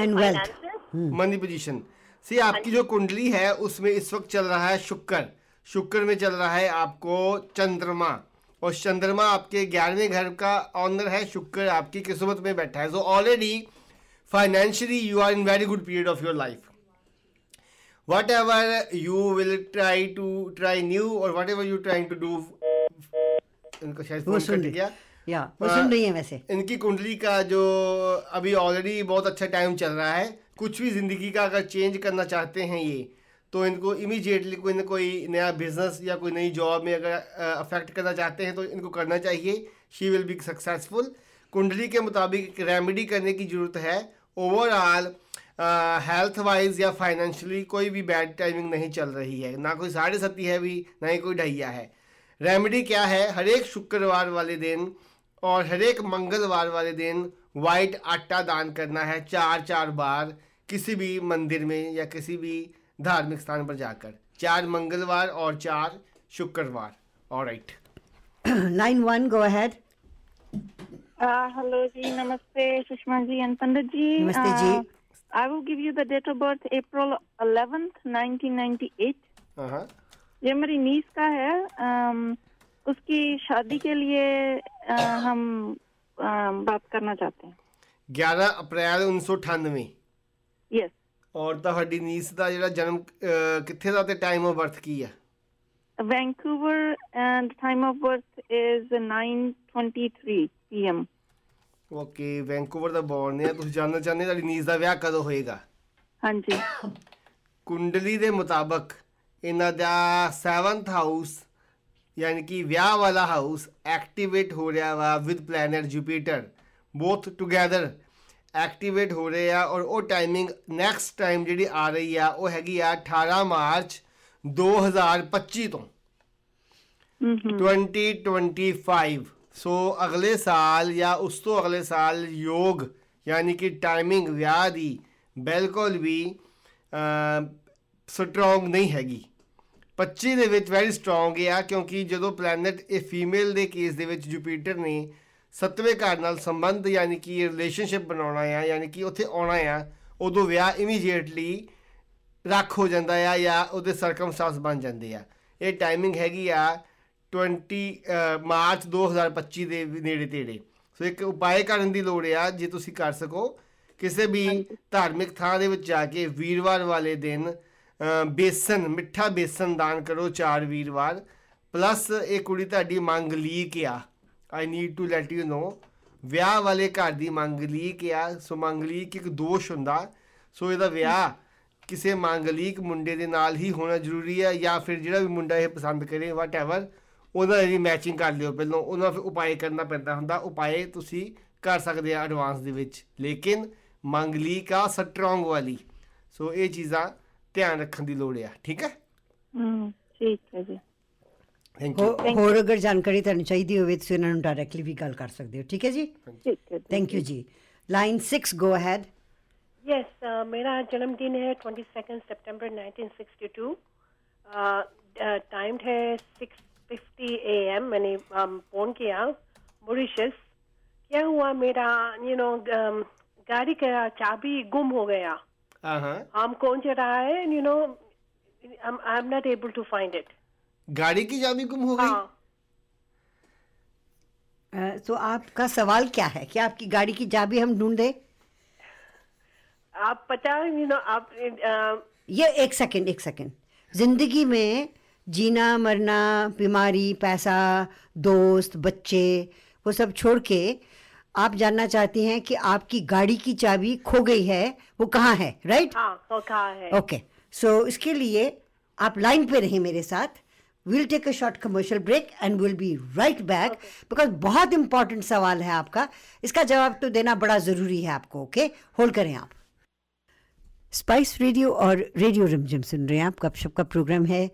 And wealth. finances. Money position सी आपकी जो कुंडली है उसमें इस वक्त चल रहा है शुक्र। शुक्र में चल रहा है आपको चंद्रमा। और चंद्रमा आपके ग्यारहवें घर का ऑनर है शुक्र आपकी किस्मत में बैठा है। So already financially you are in very good period of your life whatever you will try to try new और whatever you trying to do इनको शायद वो सुन गया या वो हाँ। सुन रही है वैसे। इनकी कुंडली का जो अभी ऑलरेडी बहुत अच्छा टाइम चल रहा है। कुछ भी ज़िंदगी का अगर चेंज करना चाहते हैं ये तो इनको इमीडिएटली कोई ना कोई नया बिज़नेस या कोई नई जॉब में अगर अफेक्ट करना चाहते हैं तो इनको करना चाहिए। शी विल बी सक्सेसफुल कुंडली के मुताबिक रेमेडी करने की ज़रूरत है। ओवरऑल हेल्थ वाइज या फाइनेंशियली कोई भी बैड टाइमिंग नहीं चल रही है। ना कोई साढ़े सती है भी, ना ही कोई ढैया है। रेमेडी क्या है? हर एक शुक्रवार वाले दिन और हर एक मंगलवार वाले दिन वाइट आटा दान करना है। चार चार बार किसी भी मंदिर में या किसी भी धार्मिक स्थान पर जाकर। चार मंगलवार और चार शुक्रवार। और right line one go ahead hello जी नमस्ते सुषमा जी एंड पंडित जी। नमस्ते uh, ji. I will give you the date of birth April 11th 1998 uh-huh. ये मेरी नीस का है। Um, उसकी शादी के लिए uh, हम uh, बात करना चाहते हैं। 11 अप्रैल उन्नीस सौ अठानवे यस ਔਰ ਤੁਹਾਡੀ ਨੀਸ ਦਾ ਜਿਹੜਾ ਜਨਮ ਕਿੱਥੇ ਦਾ ਤੇ ਟਾਈਮ ਆਫ ਬਰਥ ਕੀ ਹੈ? Vancouver and time of birth is 9:23 p.m. Okay Vancouver the born ਹੈ। ਤੁਸੀਂ ਜਾਣਨਾ ਚਾਹੁੰਦੇ ਤੁਹਾਡੀ ਨੀਸ ਦਾ ਵਿਆਹ ਕਦੋਂ ਹੋਏਗਾ? जी ਕੁੰਡਲੀ ਦੇ ਮੁਤਾਬਕ ਇਹਨਾਂ ਦਾ 7th ਹਾਊਸ ਯਾਨੀ ਕਿ ਵਿਆਹ ਵਾਲਾ ਹਾਊਸ ਐਕਟੀਵੇਟ ਹੋ ਰਿਹਾ ਵਾ with planet Jupiter both together activate ਹੋ ਰਹੇ ਆ ਔਰ ਉਹ ਟਾਈਮਿੰਗ ਨੈਕਸਟ ਟਾਈਮ ਜਿਹੜੀ ਆ ਰਹੀ ਆ ਉਹ ਹੈਗੀ ਆ 18 ਮਾਰਚ 2025 ਤੋਂ। 2025 ਸੋ ਅਗਲੇ ਸਾਲ ਜਾਂ ਉਸ ਤੋਂ ਅਗਲੇ ਸਾਲ ਯੋਗ ਯਾਨੀ ਕਿ ਟਾਈਮਿੰਗ ਵਿਆਹ ਦੀ ਬਿਲਕੁਲ ਵੀ ਸਟਰੋਂਗ ਨਹੀਂ ਹੈਗੀ। 25 ਦੇ ਵਿੱਚ ਵੈਰੀ ਸਟਰੋਂਗ ਆ ਕਿਉਂਕਿ ਜਦੋਂ ਪਲੈਨਟ ਇਹ ਫੀਮੇਲ ਦੇ ਕੇਸ ਦੇ ਵਿੱਚ ਜੁਪੀਟਰ ਨੇ ਸੱਤਵੇਂ ਘਰ ਨਾਲ ਸੰਬੰਧ ਯਾਨੀ ਕਿ ਰਿਲੇਸ਼ਨਸ਼ਿਪ ਬਣਾਉਣਾ ਆ ਯਾਨੀ ਕਿ ਉੱਥੇ ਆਉਣਾ ਆ ਉਦੋਂ ਵਿਆਹ ਇਮੀਡੀਏਟਲੀ ਰੱਖ ਹੋ ਜਾਂਦਾ ਆ ਜਾਂ ਉਹਦੇ ਸਰਕਮਸਟੈਂਸ ਬਣ ਜਾਂਦੇ ਆ। ਇਹ ਟਾਈਮਿੰਗ ਹੈਗੀ ਆ 20 ਅ, ਮਾਰਚ 2025 ਦੇ ਨੇੜੇ ਤੇੜੇ। ਸੋ ਇੱਕ ਉਪਾਅ ਕਰਨ ਦੀ ਲੋੜ ਆ ਜੇ ਤੁਸੀਂ ਕਰ ਸਕੋ ਕਿਸੇ ਵੀ ਧਾਰਮਿਕ ਥਾਂ ਦੇ ਵਿੱਚ ਜਾ ਕੇ ਵੀਰਵਾਰ ਵਾਲੇ ਦਿਨ ਬੇਸਨ ਮਿੱਠਾ ਬੇਸਨ ਦਾਨ ਕਰੋ ਚਾਰ ਵੀਰਵਾਰ। ਪਲੱਸ ਇਹ ਕੁੜੀ ਤੁਹਾਡੀ ਮੰਗ ਲੀਕ ਆ। I need to let you know ਵਿਆਹ ਵਾਲੇ ਘਰ ਦੀ ਮੰਗਲੀਕ ਆ, ਸੋ ਮੰਗਲੀਕ ਇੱਕ ਦੋਸ਼ ਹੁੰਦਾ। ਸੋ ਇਹਦਾ ਵਿਆਹ ਕਿਸੇ ਮੰਗਲੀਕ ਮੁੰਡੇ ਦੇ ਨਾਲ ਹੀ ਹੋਣਾ ਜ਼ਰੂਰੀ ਹੈ ਜਾਂ ਫਿਰ ਜਿਹੜਾ ਵੀ ਮੁੰਡਾ ਇਹ ਪਸੰਦ ਕਰੇ ਵਾਟਐਵਰ ਉਹਨਾਂ ਦੀ ਮੈਚਿੰਗ ਕਰ ਲਿਓ। ਪਹਿਲਾਂ ਉਹਨਾਂ ਫਿਰ ਉਪਾਏ ਕਰਨਾ ਪੈਂਦਾ ਹੁੰਦਾ। ਉਪਾਏ ਤੁਸੀਂ ਕਰ ਸਕਦੇ ਆ ਐਡਵਾਂਸ ਦੇ ਵਿੱਚ। ਲੇਕਿਨ ਮੰਗਲੀਕ ਆ ਸਟਰੋਂਗ ਵਾਲੀ। ਸੋ ਇਹ ਚੀਜ਼ਾਂ ਧਿਆਨ ਰੱਖਣ ਦੀ ਲੋੜ ਆ। ਠੀਕ ਹੈ ਹੂੰ, ਠੀਕ ਹੈ ਜੀ। ਥੈਂਕ ਹੋ ਯੂ ਹੋਰ ਅਗਰ ਜਾਣਕਾਰੀ ਤੁਹਾਨੂੰ ਚਾਹੀਦੀ ਹੋਵੇ ਤੁਸੀਂ ਉਹਨਾਂ ਨੂੰ ਡਾਇਰੈਕਟਲੀ ਵੀ ਗੱਲ ਕਰ ਸਕਦੇ ਹੋ ਠੀਕ ਹੈ ਜੀ ठीक है ਥੈਂਕ ਯੂ ਜੀ line 6 go ahead Yes, uh, मेरा जन्मदिन है twenty second September nineteen sixty two time है सिक्स फिफ्टी ए एम मैंने um, फोन किया मॉरिशस क्या हुआ मेरा यू नो गाड़ी का चाबी गुम हो गया ਹਾਂ ਹਾਂ हम कौन से रहा है you know I am not able to find it गाड़ी की चाबी गुम हो गई? हाँ। तो आपका सवाल क्या है? कि आपकी गाड़ी की चाबी हम ढूंढ? दें आप पता यू नो आप uh, ये एक सेकंड एक सेकंड ज़िंदगी में जीना मरना बीमारी पैसा दोस्त बच्चे वो सब छोड़ के आप जानना चाहती हैं कि आपकी गाड़ी की चाबी खो गई है वो कहाँ है राइट हाँ तो कहा है। Okay okay. सो so, इसके लिए आप लाइन पे रहिए मेरे साथ. Will take a short commercial break and will be right back because बहुत इंपॉर्टेंट सवाल है आपका। इसका जवाब तो देना बड़ा ज़रूरी है आपको ओके होल्ड करें आप। स्पाइस रेडियो और रेडियो रिमझिम सुन रहे हैं आप। गपशप का प्रोग्राम है?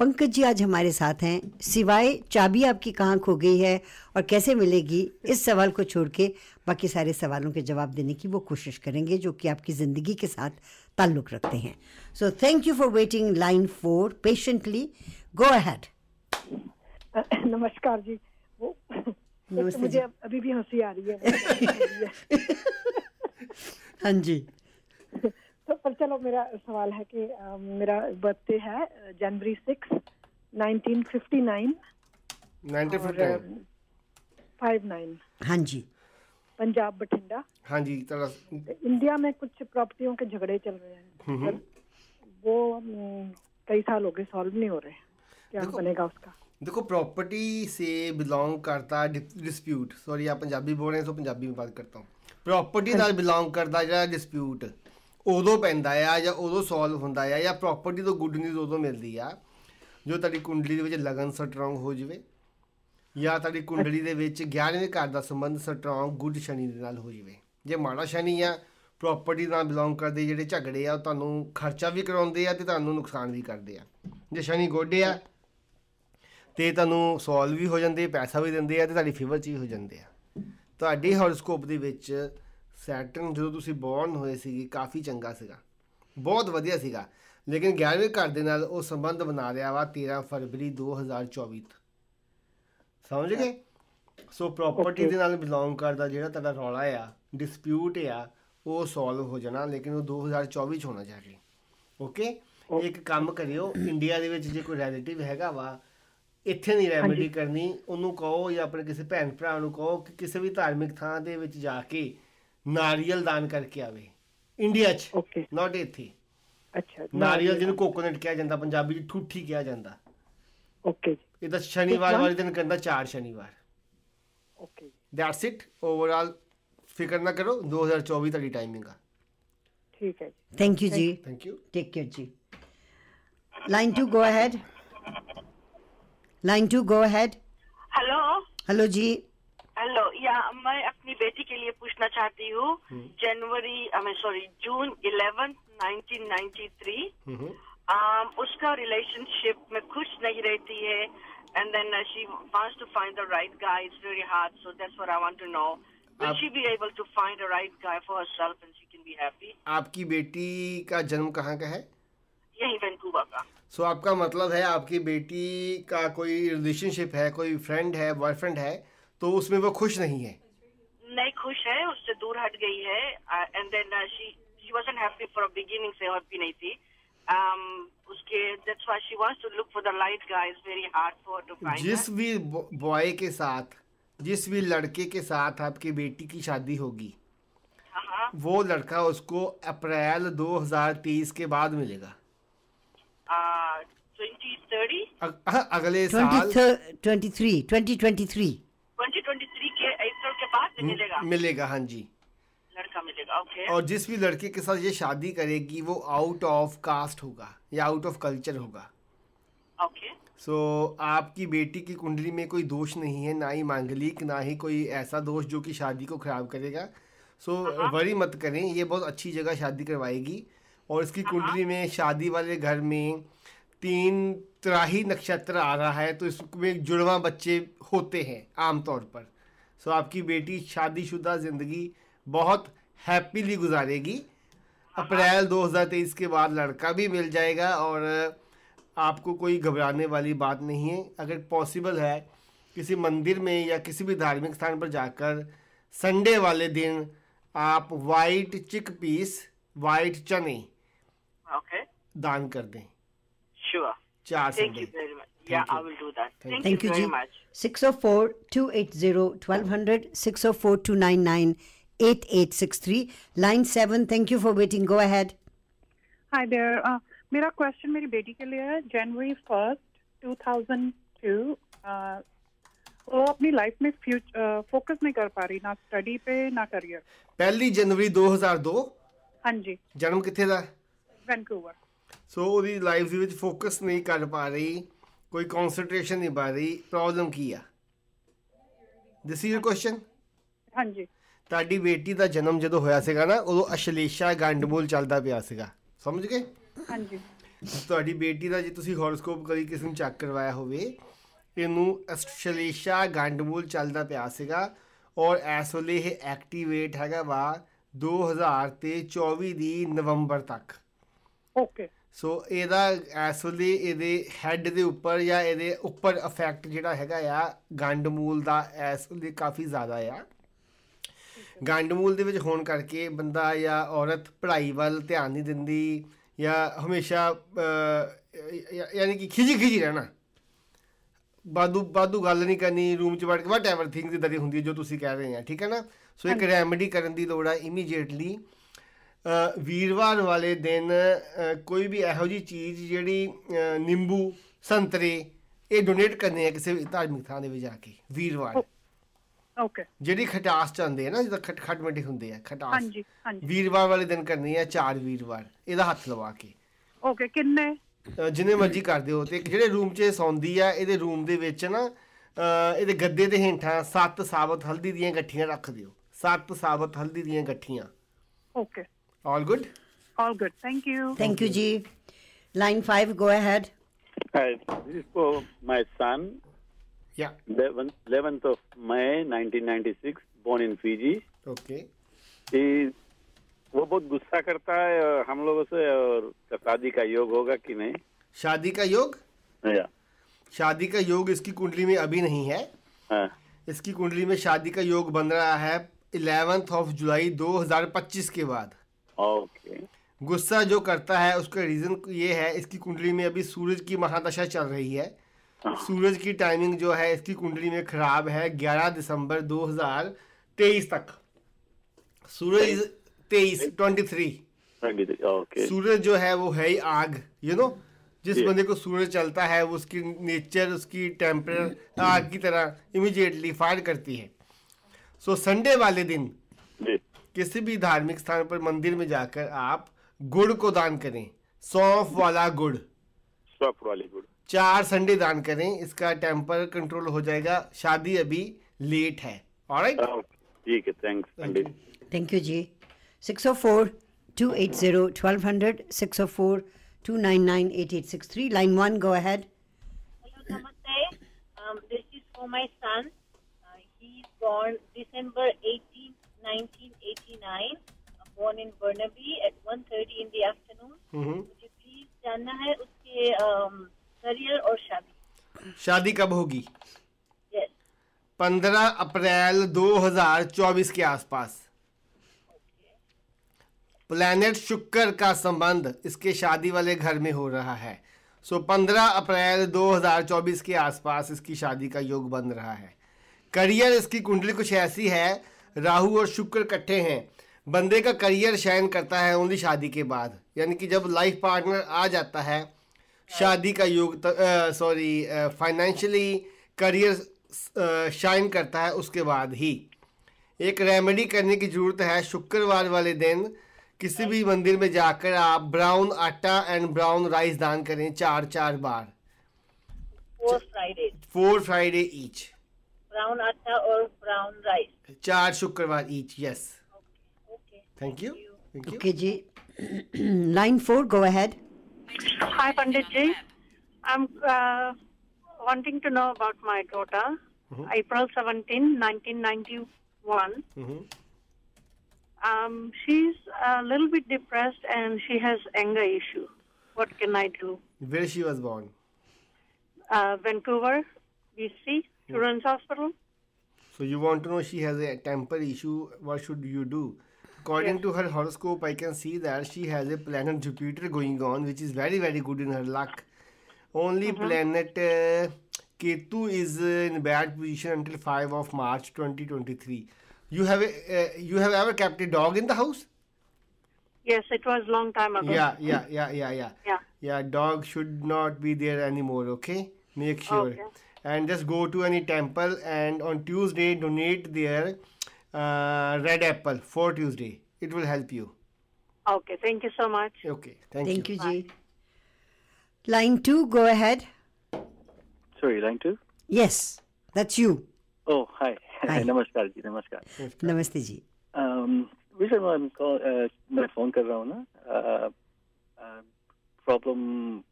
पंकज जी आज हमारे साथ हैं। सिवाय चाबी आपकी कहाँ खो गई है और कैसे मिलेगी इस सवाल को छोड़ के बाकी सारे सवालों के जवाब देने की वो कोशिश करेंगे जो कि आपकी ज़िंदगी के साथ ताल्लुक़ रखते हैं। So thank you for waiting line four patiently go ahead नमस्कार जी। वो नमस्ते मुझे जी। अभी भी हँसी आ रही है। *laughs* हाँ जी। तो पर चलो मेरा सवाल है कि अ, मेरा बर्थडे है जनवरी six nineteen fifty nine nineteen और फिफ्टी फाइव नाइन हाँ जी पंजाब बठिंडा हाँ जी तरह इंडिया में कुछ प्रॉपर्टियों के झगड़े चल रहे हैं हम्म। पर वो अम, कई साल हो गए सॉल्व नहीं हो रहे क्या देखो- बनेगा उसका देखो प्रॉपर्टी से ਬਿਲੋਂਗ ਕਰਦਾ ਡਿਸਪਿਊਟ ਸੌਰੀ ਆ ਪੰਜਾਬੀ ਬੋਲ ਰਹੇ ਸੋ ਪੰਜਾਬੀ में बात करता हूँ ਪ੍ਰੋਪਰਟੀ ਨਾਲ ਬਿਲੋਂਗ ਕਰਦਾ ਜਿਹੜਾ ਡਿਸਪਿਊਟ ਉਦੋਂ ਪੈਂਦਾ ਆ ਜਾਂ ਉਦੋਂ ਸੋਲਵ ਹੁੰਦਾ ਆ ਜਾਂ ਪ੍ਰੋਪਰਟੀ ਤੋਂ ਗੁੱਡ ਨਿਊਜ਼ ਉਦੋਂ ਮਿਲਦੀ ਆ, ਜੋ ਤੁਹਾਡੀ ਕੁੰਡਲੀ ਦੇ ਵਿੱਚ ਲਗਨ ਸਟਰੋਂਗ ਹੋ ਜਾਵੇ ਜਾਂ ਤੁਹਾਡੀ ਕੁੰਡਲੀ ਦੇ ਵਿੱਚ 11ਵੇਂ ਘਰ ਦਾ ਸੰਬੰਧ ਸਟਰੋਂਗ ਗੁੱਡ ਸ਼ਨੀ ਦੇ ਨਾਲ ਹੋ ਜਾਵੇ। ਜੇ ਮਾੜਾ ਸ਼ਨੀ ਆ ਪ੍ਰੋਪਰਟੀ ਨਾਲ ਬਿਲੋਂਗ ਕਰਦੇ ਜਿਹੜੇ ਝਗੜੇ ਆ, ਉਹ ਤੁਹਾਨੂੰ ਖਰਚਾ ਵੀ ਕਰਾਉਂਦੇ ਆ ਤੇ ਤੁਹਾਨੂੰ ਨੁਕਸਾਨ ਵੀ ਕਰਦੇ ਆ। ਜੇ ਸ਼ਨੀ ਗੋਡੇ ਆ, ਤੇ ਤੁਹਾਨੂੰ ਸੋਲਵ ਵੀ ਹੋ ਜਾਂਦੇ, ਪੈਸਾ ਵੀ ਦਿੰਦੇ ਆ ਤੇ ਤੁਹਾਡੀ ਫੇਵਰ ਚ ਵੀ ਹੋ ਜਾਂਦੇ ਆ। ਤੁਹਾਡੇ ਹੋਰੋਸਕੋਪ ਦੇ ਵਿੱਚ ਸੈਟਰਨ ਜਦੋਂ ਤੁਸੀਂ ਬੌਰਨ ਹੋਏ ਸੀਗੇ ਕਾਫੀ ਚੰਗਾ ਸੀਗਾ। ਬਹੁਤ ਵਧੀਆ ਸੀਗਾ। ਲੇਕਿਨ 11ਵੇਂ ਘਰ ਦੇ ਨਾਲ ਉਹ ਸੰਬੰਧ ਬਣਾ ਰਿਹਾ ਵਾ 13 ਫਰਵਰੀ 2024 ਤੋਂ। ਸਮਝ ਗਏ? ਸੋ ਪ੍ਰਾਪਰਟੀ ਦੇ ਨਾਲ ਬਿਲੋਂਗ ਕਰਦਾ ਜਿਹੜਾ ਤੁਹਾਡਾ ਰੌਲਾ ਆ ਡਿਸਪਿਊਟ ਆ ਉਹ ਸੋਲਵ ਹੋ ਜਾਣਾ ਲੇਕਿਨ ਉਹ 2024 ਚ ਹੋਣਾ ਚਾਹੀਦਾ ਓਕੇ ਇੱਕ ਕੰਮ ਕਰਿਓ ਇੰਡੀਆ ਦੇ ਵਿੱਚ ਜੇ ਕੋਈ ਰਿਲੇਟਿਵ ਹੈਗਾ ਵਾ ਇੱਥੇ ਨਹੀਂ ਰੈਮੇਡੀ ਕਰਨੀ ਉਹਨੂੰ ਕਹੋ ਜਾਂ ਆਪਣੇ ਕਿਸੇ ਭੈਣ ਭਰਾ ਨੂੰ ਕਹੋ ਕਿ ਕਿਸੇ ਵੀ ਧਾਰਮਿਕ ਥਾਂ ਦੇ ਵਿੱਚ ਜਾ ਕੇ ਨਾਰੀਅਲ ਦਾਨ ਕਰਕੇ ਆਵੇ ਇੰਡੀਆ 'ਚ ਓਕੇ ਨਾਟ ਇੱਥੇ ਅੱਛਾ ਨਾਰੀਅਲ ਜਿਹਨੂੰ ਕੋਕੋਨਟ ਕਿਹਾ ਜਾਂਦਾ ਪੰਜਾਬੀ 'ਚ ਠੂਠੀ ਕਿਹਾ ਜਾਂਦਾ ਓਕੇ ਜੀ ਇਹਦਾ ਸ਼ਨੀਵਾਰ ਵਾਲੇ ਦਿਨ ਕਰਦਾ ਚਾਰ ਸ਼ਨੀਵਾਰ ਓਕੇ ਜੀ ਦੈਟਸ ਇਟ ਓਵਰਆਲ ਫਿਕਰ ਨਾ ਕਰੋ 2024 ਤੁਹਾਡੀ ਟਾਈਮਿੰਗ ਆ ਠੀਕ ਹੈ ਜੀ thank you ji thank you take care ji line two go ahead line two go ahead hello hello ji hello या मैं अपनी बेटी के लिए पूछना चाहती हूँ। January I sorry June eleven 1993 um, उसका रिलेशनशिप में खुश नहीं रहती है। And then she wants to find the right guy it's very hard so that's what I want to know will आप- she be able to find a right guy for herself and she can be happy आपकी बेटी का जन्म कहाँ का है? यही Vancouver का। सो so, आपका मतलब है आपकी बेटी का कोई रिलेशनशिप है कोई फ्रेंड है बॉयफ्रेंड है तो उसमें वो खुश नहीं है? नहीं खुश है उससे दूर हट गई है and then she she wasn't happy for beginning से हैप्पी नहीं थी। Um, उसके that's why she wants to look for the light guys very hard for to find जिस भी बॉय के साथ जिस भी लड़के के साथ आपकी बेटी की शादी होगी हाँ। वो लड़का उसको अप्रैल 2030 के बाद मिलेगा। ट्वेंटी uh, थर्टी अगले 20, साल 2023 2023 मिलेगा? मिलेगा हाँ जी। लड़का मिलेगा ओके। और जिस भी लड़के के साथ ये शादी करेगी वो आउट ऑफ़ कास्ट होगा या आउट ऑफ़ कल्चर होगा। ओके। सो so, आपकी बेटी की कुंडली में कोई दोष नहीं है ना ही मांगलिक ना ही कोई ऐसा दोष जो कि शादी को खराब करेगा। सो so, वरी मत करें ये बहुत अच्छी जगह शादी करवाएगी। और इसकी कुंडली में शादी वाले घर में तीन त्राही नक्षत्र आ रहा है तो इसमें जुड़वा बच्चे होते हैं आमतौर पर। सो आपकी बेटी शादीशुदा ज़िंदगी बहुत हैप्पीली गुजारेगी। अप्रैल 2023 के बाद लड़का भी मिल जाएगा और आपको कोई घबराने वाली बात नहीं है। अगर पॉसिबल है किसी मंदिर में या किसी भी धार्मिक स्थान पर जाकर संडे वाले दिन आप वाइट चिक पीस वाइट चने ओके दान कर दें। चार Sunday वेरी मच या Thank you. I will do that thank thank you you very ji much six O four two eight zero twelve hundred six O four two nine nine eight eight six three line seven thank you for waiting go ahead hi there Uh, मेरा question मेरी बेटी के लिए है जनवरी first 2002 uh, वो अपनी life में focus नहीं कर पा रही ना स्टडी पे ना करियर ਪਹਿਲੀ ਜਨਵਰੀ 2002 हाँ जी ਜਨਮ ਕਿੱਥੇ ਦਾ वैंकूवर ਸੋ ਉਹਦੀ ਲਾਈਫ ਦੇ ਵਿੱਚ ਫੋਕਸ ਨਹੀਂ ਕਰ ਪਾ ਰਹੀ ਕੋਈ ਕਨਸੈਂਟਰੇਸ਼ਨ ਨਹੀਂ ਬਣ ਰਹੀ ਪ੍ਰੋਬਲਮ ਕੀ ਆ? ਦਿਸ ਇਜ਼ ਯਰ ਕੁਐਸਚਨ ਹਾਂਜੀ। ਤੁਹਾਡੀ ਬੇਟੀ ਦਾ ਜਨਮ ਜਦੋਂ ਹੋਇਆ ਸੀਗਾ ਨਾ ਉਦੋਂ ਅਸ਼ਲੇਸ਼ਾ ਗੰਡਮੂਲ ਚੱਲਦਾ ਪਿਆ ਸੀਗਾ। ਸਮਝ ਗਏ? ਹਾਂਜੀ। ਤੁਹਾਡੀ ਬੇਟੀ ਦਾ ਜੇ ਤੁਸੀਂ ਹੋਰੋਸਕੋਪ ਕਦੀ ਕਿਸੇ ਨੂੰ ਚੈੱਕ ਕਰਵਾਇਆ ਹੋਵੇ ਇਹਨੂੰ ਅਸ਼ਲੇਸ਼ਾ ਗੰਡਮੂਲ ਚੱਲਦਾ ਪਿਆ ਸੀਗਾ ਔਰ ਇਸ ਵੇਲੇ ਇਹ ਐਕਟੀਵੇਟ ਹੈਗਾ ਵਾ 2000 ਤੇ 24 ਦੀ ਨਵੰਬਰ ਤੱਕ। ਓਕੇ ਸੋ ਇਹਦਾ ਇਸ ਵੇਲੇ ਇਹਦੇ ਹੈੱਡ ਦੇ ਉੱਪਰ ਜਾਂ ਇਹਦੇ ਉੱਪਰ ਇਫੈਕਟ ਜਿਹੜਾ ਹੈਗਾ ਆ ਗੰਡਮੂਲ ਦਾ ਇਸ ਵੇਲੇ ਕਾਫੀ ਜ਼ਿਆਦਾ ਆ। ਗੰਡਮੂਲ ਦੇ ਵਿੱਚ ਹੋਣ ਕਰਕੇ ਬੰਦਾ ਜਾਂ ਔਰਤ ਪੜ੍ਹਾਈ ਵੱਲ ਧਿਆਨ ਨਹੀਂ ਦਿੰਦੀ ਜਾਂ ਹਮੇਸ਼ਾ ਯਾਨੀ ਕਿ ਖਿਜੀ ਖਿਜੀ ਰਹਿਣਾ। ਬਾਦੂ ਬਾਦੂ ਗੱਲ ਨਹੀਂ ਕਰਨੀ ਰੂਮ 'ਚ ਵੜ ਕੇ ਵਟ ਐਵਰ ਇਦਾਂ ਦੀ ਹੁੰਦੀ ਹੈ ਜੋ ਤੁਸੀਂ ਕਹਿ ਰਹੇ ਆ ਠੀਕ ਹੈ ਨਾ? ਸੋ ਇੱਕ ਰੈਮੇਡੀ ਕਰਨ ਦੀ ਲੋੜ ਆ ਇਮੀਡੀਏਟਲੀ ਵੀਰਵਾਰ ਵਾਲੇ ਦਿਨ ਕੋਈ ਵੀ ਇਹੋ ਜੀ ਚੀਜ਼ ਜਿਹੜੀ ਨਿੰਬੂ ਸੰਤਰੇ ਇਹ ਡੋਨੇਟ ਕਰਨੇ ਆ ਕਿਸੇ ਧਾਰਮਿਕ ਥਾਂ ਦੇ ਵਿੱਚ ਜਾ ਕੇ ਵੀਰਵਾਰ। ਓਕੇ ਜਿਹੜੀ ਖਟਾਸ ਚਾਹੁੰਦੇ ਆ ਨਾ ਜਿਹਦਾ ਖਟ ਖਟ ਮਿੱਠੇ ਹੁੰਦੇ ਆ ਖਟਾਸ। ਹਾਂਜੀ ਹਾਂਜੀ। ਵੀਰਵਾਰ ਵਾਲੇ ਦਿਨ ਕਰਨੀ ਆ ਚਾਰ ਵੀਰਵਾਰ ਇਹਦਾ ਹੱਥ ਲਵਾ ਕੇ। ਓਕੇ ਕਿੰਨੇ? ਜਿੰਨੇ ਮਰਜ਼ੀ ਕਰ ਦਿਓ ਤੇ ਜਿਹੜੇ ਰੂਮ 'ਚ ਸੌਂਦੀ ਆ ਇਹਦੇ ਰੂਮ ਦੇ ਵਿੱਚ ਨਾ ਇਹਦੇ ਗੱਦੇ ਦੇ ਹੇਠਾਂ ਸੱਤ ਸਾਬਤ ਹਲਦੀ ਦੀਆਂ ਗੱਠੀਆਂ ਰੱਖ ਦਿਓ। ਸੱਤ ਸਾਬਤ ਹਲਦੀ ਦੀਆਂ ਗੱਠੀਆਂ। Okay All good? All good. Thank you. Thank you, Ji. Line 5, go ahead. Hi, this is for my son. Yeah. 11th, 11th of May 1996, born in Fiji. Okay. He, वो बहुत गुस्सा करता है और हम लोगों से और शादी का योग होगा कि नहीं शादी का योग या शादी का योग इसकी कुंडली में अभी नहीं है हाँ। इसकी कुंडली में शादी का योग बन रहा है इलेवेंथ ऑफ़ जुलाई 2025 के बाद ओके गुस्सा जो करता है उसका रीजन ये है इसकी कुंडली में अभी सूरज की महादशा चल रही है। सूरज की टाइमिंग जो है इसकी कुंडली में खराब है 11 दिसंबर 2023 तक। सूरज तेईस। ट्वेंटी थ्री ओके सूरज जो है वो है ही आग यू नो जिस. बंदे को सूरज चलता है वो उसकी नेचर उसकी टेम्पर आग की तरह इमीडिएटली फायर करती है। सो संडे वाले दिन किसी भी धार्मिक स्थान पर मंदिर में जाकर आप गुड़ को दान करें। सौंफ वाला गुड़। सॉफ्ट वाली गुड़। चार संडे दान करें इसका टेम्पर कंट्रोल हो जाएगा। शादी अभी लेट है। ऑलराइट ठीक है thanks Pandit thank you ji six O four two eight zero twelve hundred six O four two nine nine eight eight six three line one go ahead Namaste. Um, this is for my son. Uh, he's born December 18, 1989. Uh, born in Burnaby at 1.30 in the afternoon. मुझे please जानना है उसके career और शादी? शादी कब होगी? Yes पंद्रह अप्रैल 2024 के आसपास। प्लैनेट शुक्र का संबंध इसके शादी वाले घर में हो रहा है। सो 15 अप्रैल 2024 के आसपास इसकी शादी का योग बन रहा है। करियर इसकी कुंडली कुछ ऐसी है राहु और शुक्र इकट्ठे हैं। बंदे का करियर शाइन करता है ओनली शादी के बाद। यानी कि जब लाइफ पार्टनर आ जाता है शादी का योग सॉरी फाइनेंशियली करियर शाइन करता है उसके बाद ही। एक रेमेडी करने की ज़रूरत है शुक्रवार वाले दिन। किसी भी मंदिर में जाकर आप ब्राउन आटा एंड ब्राउन राइस दान करें चार चार बार। Four Friday four Friday each brown आटा और ब्राउन राइस चार शुक्रवार each yes thank you thank you okay ji line four go ahead Hi, Pandit ji. I'm uh, wanting to know about my daughter. April 17, 1991. Um, she's a little bit depressed and she has anger issue. What can I do? Where she was born? Uh, Vancouver, BC, Children's Hospital. So you want to know she has a temper issue. What should you do? According to her horoscope, I can see that she has a planet Jupiter going on, which is very very good in her luck. Only planet uh, Ketu is uh, in bad position until 5 of March 2023. You have a, uh, you have ever kept a dog in the house? Yes, it was long time ago. Yeah, yeah, yeah, yeah, yeah. Yeah. Yeah, dog should not be there anymore, okay? Make sure. Okay And just go to any temple and on Tuesday donate their uh, red apple for Tuesday. It will help you. Okay, thank you so much. Okay, thank, Thank you. you, ji. Line two, go ahead. Sorry, line two. Yes, that's you. Oh, hi. Hi. *laughs* नमस्कार जी नमस्कार नमस्ते जी um, विजय मैं call, uh, मैं phone कर रहा हूँ ना uh, uh, problem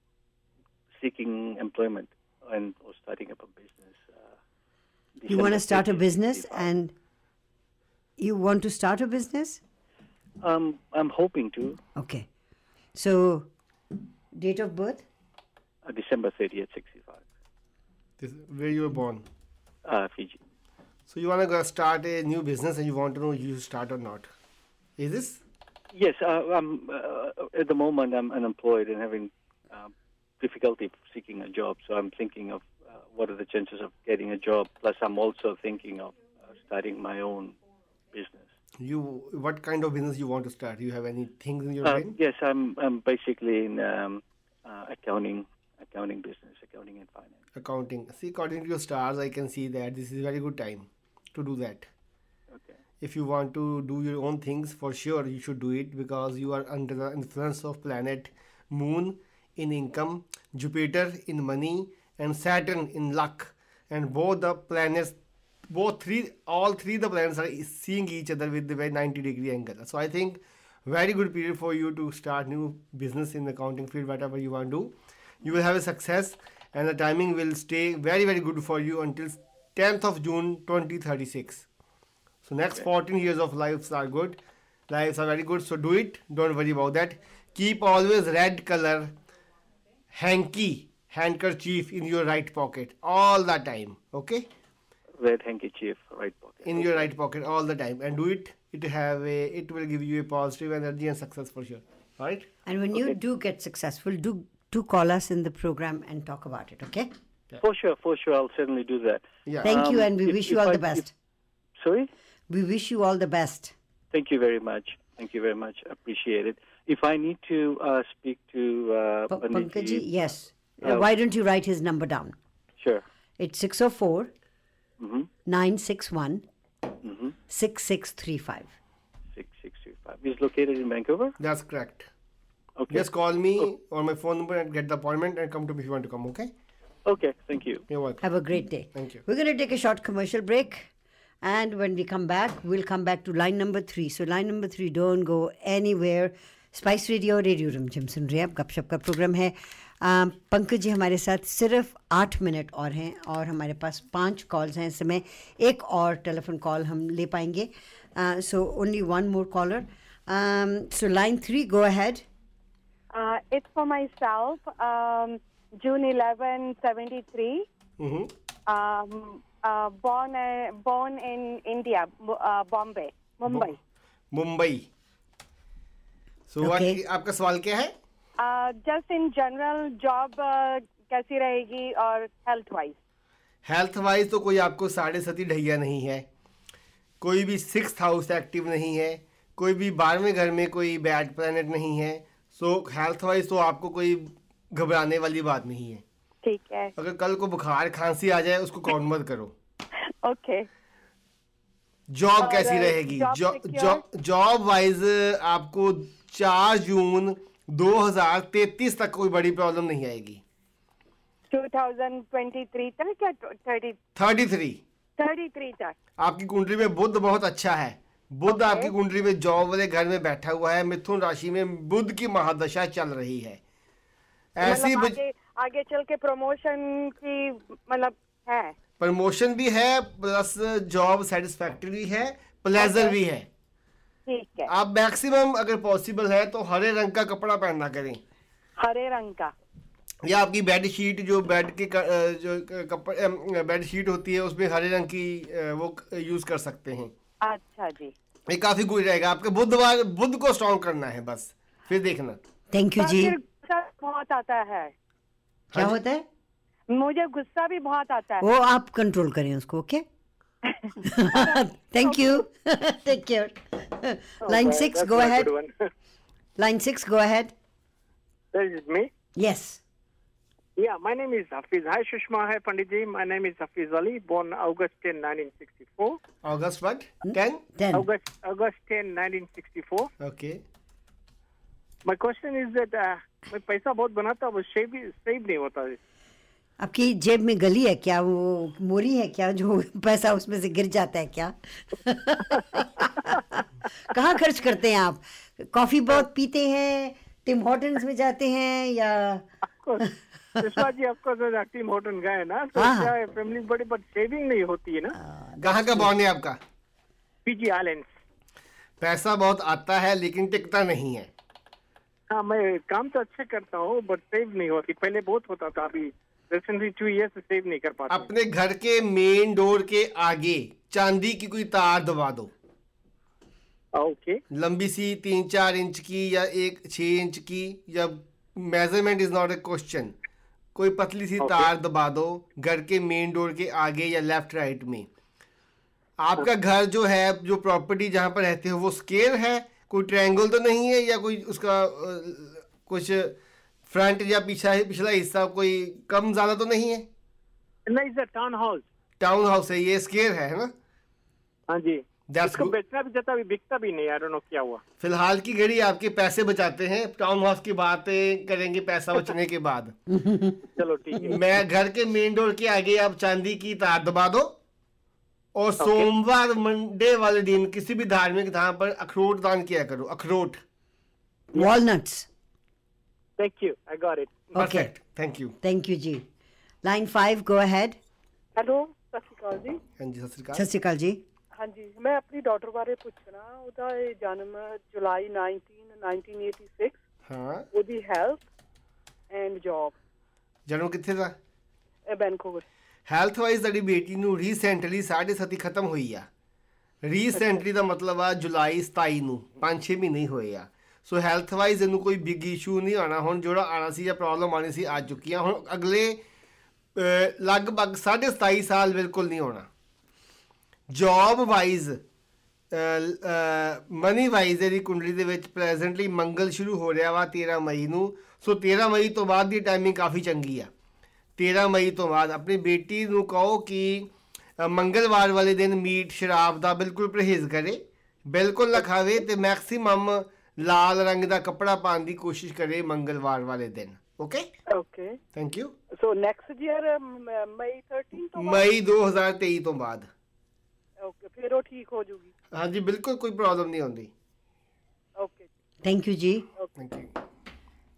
seeking employment and or starting up a business. Uh, You want to start a business and you want to start a business? Um, I'm hoping to Okay. So, date of birth? uh, December 30th, 65. This, where you were born. Uh, Fiji. So you want to go start a new business and you want to know you start or not. Is this? Yes, uh, I'm uh, at the moment I'm unemployed and having uh, difficulty seeking a job. So I'm thinking of uh, what are the chances of getting a job. Plus, I'm also thinking of uh, starting my own business. You what kind of business you want to start? Do You have any things in your Uh, brain? yes, I'm I'm basically in um, uh, accounting, accounting business, accounting and finance. Accounting. See, according to your stars, I can see that this is a very good time to do that. Okay. If you want to do your own things, for sure you should do it because you are under the influence of planet Moon in income, Jupiter in money, and Saturn in luck. And both the planets, both three, all three the planets are seeing each other with the very 90 degree angle. So I think very good period for you to start new business in the accounting field, whatever you want to do. You will have a success, and the timing will stay very very good for you until 10th of June 2036. So next 14 years of lives are good. Lives are very good. So do it. Don't worry about that. Keep always red color hanky handkerchief in your right pocket all the time. Okay? Red handkerchief, right pocket. In your right pocket all the time, and do it. It have a. It will give you a positive energy and success for sure. All right? And when you do get successful, do do call us in the program and talk about it, okay? For sure, for sure, I'll certainly do that. Yeah. Thank you, Um, and we if- wish you all I- the best. if- sorry. We wish you all the best. Thank you very much. Thank you very much. Appreciate it. If I need to uh, speak to uh, Pa- Pandit Pankaj, yes. Uh, Yeah. why don't you write his number down? Sure. It's 604 Mm-hmm. 961 Mm-hmm. 6635. Six six two five. He's located in Vancouver. That's correct. Okay. Just call me or my phone number and get the appointment and come to me if you want to come. Okay? Okay. Thank you. You're welcome. Have a great day. Thank you. We're going to take a short commercial break. And when we come back, we'll come back to line number three. So, line number three, don't go anywhere. Spice radio radio Rimjhim सुन रहे हैं आप गपशप का programme है पंकज जी हमारे साथ सिर्फ़ आठ मिनट और हैं और हमारे पास पाँच कॉल्स हैं इस समय एक और टेलीफोन कॉल हम ले पाएँगे so only one more caller so line three go ahead it's for myself. Um, June 11, 73. Mm-hmm. Um, uh, born uh, born in India, uh, Bombay, Mumbai. Mumbai so Okay. आपका सवाल क्या है just in general job uh, कैसी रहेगी और health wise. Health wise तो कोई आपको साढ़े सती ढैया नहीं है कोई भी सिक्स हाउस एक्टिव नहीं है कोई भी बारहवें घर में कोई बैड प्लैनेट नहीं है सो हेल्थ वाइज तो आपको कोई घबराने वाली बात नहीं है ठीक है. अगर कल को बुखार खांसी आ जाए उसको काउंट मत करो ओके *laughs* Okay. जॉब कैसी रहेगी? जॉब वाइज आपको चार जून 2033 तक कोई बड़ी प्रॉब्लम नहीं आएगी। 2023 तक या 30 33 33 तक. आपकी कुंडली में बुध बहुत अच्छा है। बुध Okay. आपकी कुंडली में जॉब वाले घर में बैठा हुआ है। मिथुन राशि में बुध की महादशा चल रही है। ऐसी मतलब बज- आगे आगे चल के प्रमोशन की मतलब है. प्रमोशन भी है प्लस जॉब सेटिस्फैक्टरी है प्लेजर भी है। ठीक है. आप मैक्सिमम अगर पॉसिबल है तो हरे रंग का कपड़ा पहनना करें। हरे रंग का. या आपकी बेड शीट जो बेड के जो कपड़े बेड शीट होती है उसमें हरे रंग की वो यूज़ कर सकते हैं। अच्छा जी. ये काफ़ी गुड रहेगा। आपके बुधवार बुध को स्ट्रॉन्ग करना है बस। फिर देखना। थैंक यू जी। बहुत आता है। क्या होता है? मुझे गुस्सा भी बहुत आता है वो आप कंट्रोल करें उसको okay thank you take care line six go ahead line six go ahead me. Yes Yeah, my name is Hafiz. Hi, Shushma. Hi, Panditji. My name is Hafiz Ali, born August 10, 1964. August what 10 10 August August 10, 1964. Okay My question is that uh, मैं पैसा बहुत बनाता वो save save नहीं होता है आपकी जेब में गली है क्या? वो मोरी है क्या? जो पैसा उसमें से गिर जाता है क्या? *laughs* कहाँ खर्च करते हैं आप? कॉफ़ी बहुत पीते हैं टिम हॉटन्स में जाते हैं या जी आपको तो टीम गए ना तो हाँ, हाँ। क्या फैमिली बड़ी बट सेविंग नहीं होती है ना? कहाँ का बॉन्ड है आपका? पीजी आइलैंड पैसा बहुत आता है लेकिन टिकता नहीं है। हाँ मैं काम तो अच्छे करता हूँ बट सेव नहीं होती। पहले बहुत होता था अभी। रिसेंटली टू ईयर से सेव नहीं कर पाता। अपने घर के मेन डोर के आगे चांदी की कोई तार दबा दो। ओके लंबी सी तीन चार इंच की या एक छह इंच की या measurement is not a question कोई पतली सी Okay. तार दबा दो घर के मेन डोर के आगे या लेफ़्ट राइट में। आपका घर जो है जो प्रॉपर्टी जहाँ पर रहते हो वो स्केयर है? कोई ट्रायंगल तो नहीं है या कोई उसका कुछ फ्रंट या पीछा पिछला हिस्सा कोई कम ज़्यादा तो नहीं है? नहीं sir town house town house है ये स्केयर है है ना? हाँ जी। इसको बेचना भी जाता अभी बिकता भी नहीं आई डोंट नो क्या हुआ। फ़िलहाल की घड़ी आपके पैसे बचाते हैं टाउन हाउस की बातें करेंगे पैसा *laughs* बचने के बाद। चलो ठीक है। मैं घर के मेन डोर के आगे आप चांदी की तार दबा दो और सोमवार मंडे वाले दिन किसी भी धार्मिक धाम पर अखरोट दान किया करो अखरोट। Walnuts Thank you. I got it. Okay. Perfect. Thank you. Thank you ਜੀ ਲਾਈਨ 5 ਗੋ ਅਹੈਡ ਹੈਲੋ ਸਤਿ ਸ਼੍ਰੀ ਅਕਾਲ ਜੀ। ਹਾਂਜੀ ਸਤਿ ਸ਼੍ਰੀ ਅਕਾਲ। ਸਤਿ ਸ਼੍ਰੀ ਅਕਾਲ ਜੀ। ਹਾਂਜੀ ਮੈਂ ਆਪਣੀ ਡਾਟਰ ਬਾਰੇ ਪੁੱਛਣਾ ਉਹਦਾ ਇਹ ਜਨਮ ਜੁਲਾਈ 19 1986 ਹਾਂ। ਉਹਦੀ ਹੈਲਥ ਐਂਡ ਜੌਬ ਜਨਮ ਕਿੱਥੇ ਦਾ? ਬੈਂਕੋਵਰ ਹੈਲਥ ਵਾਈਜ਼ ਤੁਹਾਡੀ ਬੇਟੀ ਨੂੰ ਰੀਸੈਂਟਲੀ 7.5 ਖਤਮ ਹੋਈ ਆ। ਰੀਸੈਂਟਲੀ ਦਾ ਮਤਲਬ ਆ ਜੁਲਾਈ 27 ਨੂੰ 5-6 ਮਹੀਨੇ ਹੋਏ ਆ। ਸੋ ਹੈਲਥ ਵਾਈਜ਼ ਇਹਨੂੰ ਕੋਈ ਬਿਗ ਇਸ਼ੂ ਨਹੀਂ ਆਣਾ ਹੁਣ ਜਿਹੜਾ ਆਣਾ ਸੀ ਜਾਂ ਪ੍ਰੋਬਲਮ ਆਣੀ ਸੀ ਆ ਚੁੱਕੀ ਆ। ਹੁਣ ਅਗਲੇ ਅਹ, ਲਗਭਗ 27.5 ਸਾਲ ਬਿਲਕੁਲ ਨਹੀਂ ਹੋਣਾ ਜੌਬ ਵਾਈਜ਼ ਮਨੀ ਵਾਈਜ਼ ਇਹਦੀ ਕੁੰਡਲੀ ਦੇ ਵਿੱਚ ਪ੍ਰੈਜ਼ੈਂਟਲੀ ਮੰਗਲ ਸ਼ੁਰੂ ਹੋ ਰਿਹਾ ਵਾ 13 ਮਈ ਨੂੰ। ਸੋ 13 ਮਈ ਤੋਂ ਬਾਅਦ ਦੀ ਟਾਈਮਿੰਗ ਕਾਫੀ ਚੰਗੀ ਆ। 13 ਮਈ ਤੋਂ ਬਾਅਦ ਆਪਣੀ ਬੇਟੀ ਨੂੰ ਕਹੋ ਕਿ ਅ, ਮੰਗਲਵਾਰ ਵਾਲੇ ਦਿਨ ਮੀਟ ਸ਼ਰਾਬ ਦਾ ਬਿਲਕੁਲ ਪਰਹੇਜ਼ ਕਰੇ। ਬਿਲਕੁਲ ਨਾ ਖਾਵੇ ਤੇ ਮੈਕਸਿਮਮ लाल रंग का कपड़ा पाने की कोशिश करे मंगलवार वाले दिन okay okay thank you so next year May thirteen तो मई 2023 तो बाद. हाँ जी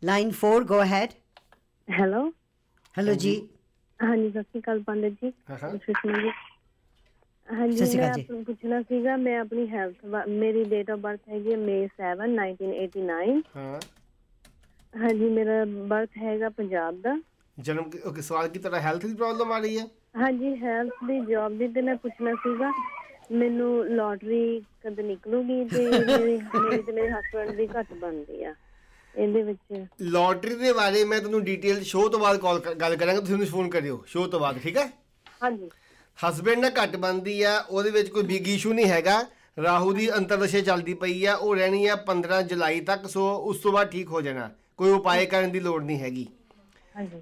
line four go ahead hello hello जी हाँ जी सत श्रीकाल पंडित जी। हाँ, हाँ। ਸਤਿ ਹਾਂਜੀ ਸ਼੍ਰੀ ਮੈਂ ਅਕਾਲ ਜੀ। ਤੁਹਾਨੂੰ ਪੁੱਛਣਾ ਸੀਗਾ ਮੈਂ ਆਪਣੀ ਹੈਲਥ ਮੇਰੀ ਡੇਟ ਆਫ ਬਰਥ ਹੈਗੀ ਹੈ ਮਈ 7 1989 ਹਾਂ। ਹਾਂਜੀ ਮੇਰਾ ਬਰਥ ਹੈਗਾ ਪੰਜਾਬ ਦਾ। ਜਨਮ ਕਿ- okay, ਸਵਾਲ ਕੀ ਤੁਹਾਡਾ ਹੈਲਥ ਦੀ ਪ੍ਰੋਬਲਮ ਆ ਰਹੀ ਹੈ? ਹਾਂਜੀ ਹੈਲਥ ਦੀ ਜੌਬ ਦੀ ਤੇ ਮੈਂ ਪੁੱਛਣਾ ਸੀਗਾ ਮੈਨੂੰ ਲੋਟਰੀ ਕਦ ਨਿਕਲੂਗੀ ਤੇ *laughs* ਮੇਰੀ ਮੇਰੀ ਤੇ ਮੇਰੇ ਹਸਬੰਡ ਦੀ ਘੱਟ ਬਣਦੀ ਆ ਇਹਦੇ ਵਿੱਚ। ਲਾਟਰੀ ਦੇ ਬਾਰੇ ਮੈਂ ਤੁਹਾਨੂੰ ਡੀਟੇਲ ਸ਼ੋਅ ਤੋਂ ਬਾਅਦ ਕਾਲ ਗੱਲ ਕਰਾਂਗਾ ਤੁਸੀਂ ਮੈਨੂੰ ਫੋਨ ਕਰਿਓ ਸ਼ੋਅ ਤੋਂ ਬਾਅਦ ਠੀਕ ਹੈ? ਹਾਂਜੀ। ਹਸਬੰਡ ਨਾਲ ਘੱਟ ਬੰਦੀ ਆ ਉਹਦੇ ਵਿੱਚ ਕੋਈ ਬਿਗ ਇਸ਼ੂ ਨਹੀਂ ਹੈਗਾ। ਰਾਹੂ ਦੀ ਅੰਤਰਦਸ਼ਾ ਚੱਲਦੀ ਪਈ ਆ ਉਹ ਰਹਿਣੀ ਆ 15 ਜੁਲਾਈ ਤੱਕ ਸੋ ਉਸ ਤੋਂ ਬਾਅਦ ਠੀਕ ਹੋ ਜਾਣਾ। ਕੋਈ ਉਪਾਏ ਕਰਨ ਦੀ ਲੋੜ ਨਹੀਂ ਹੈਗੀ।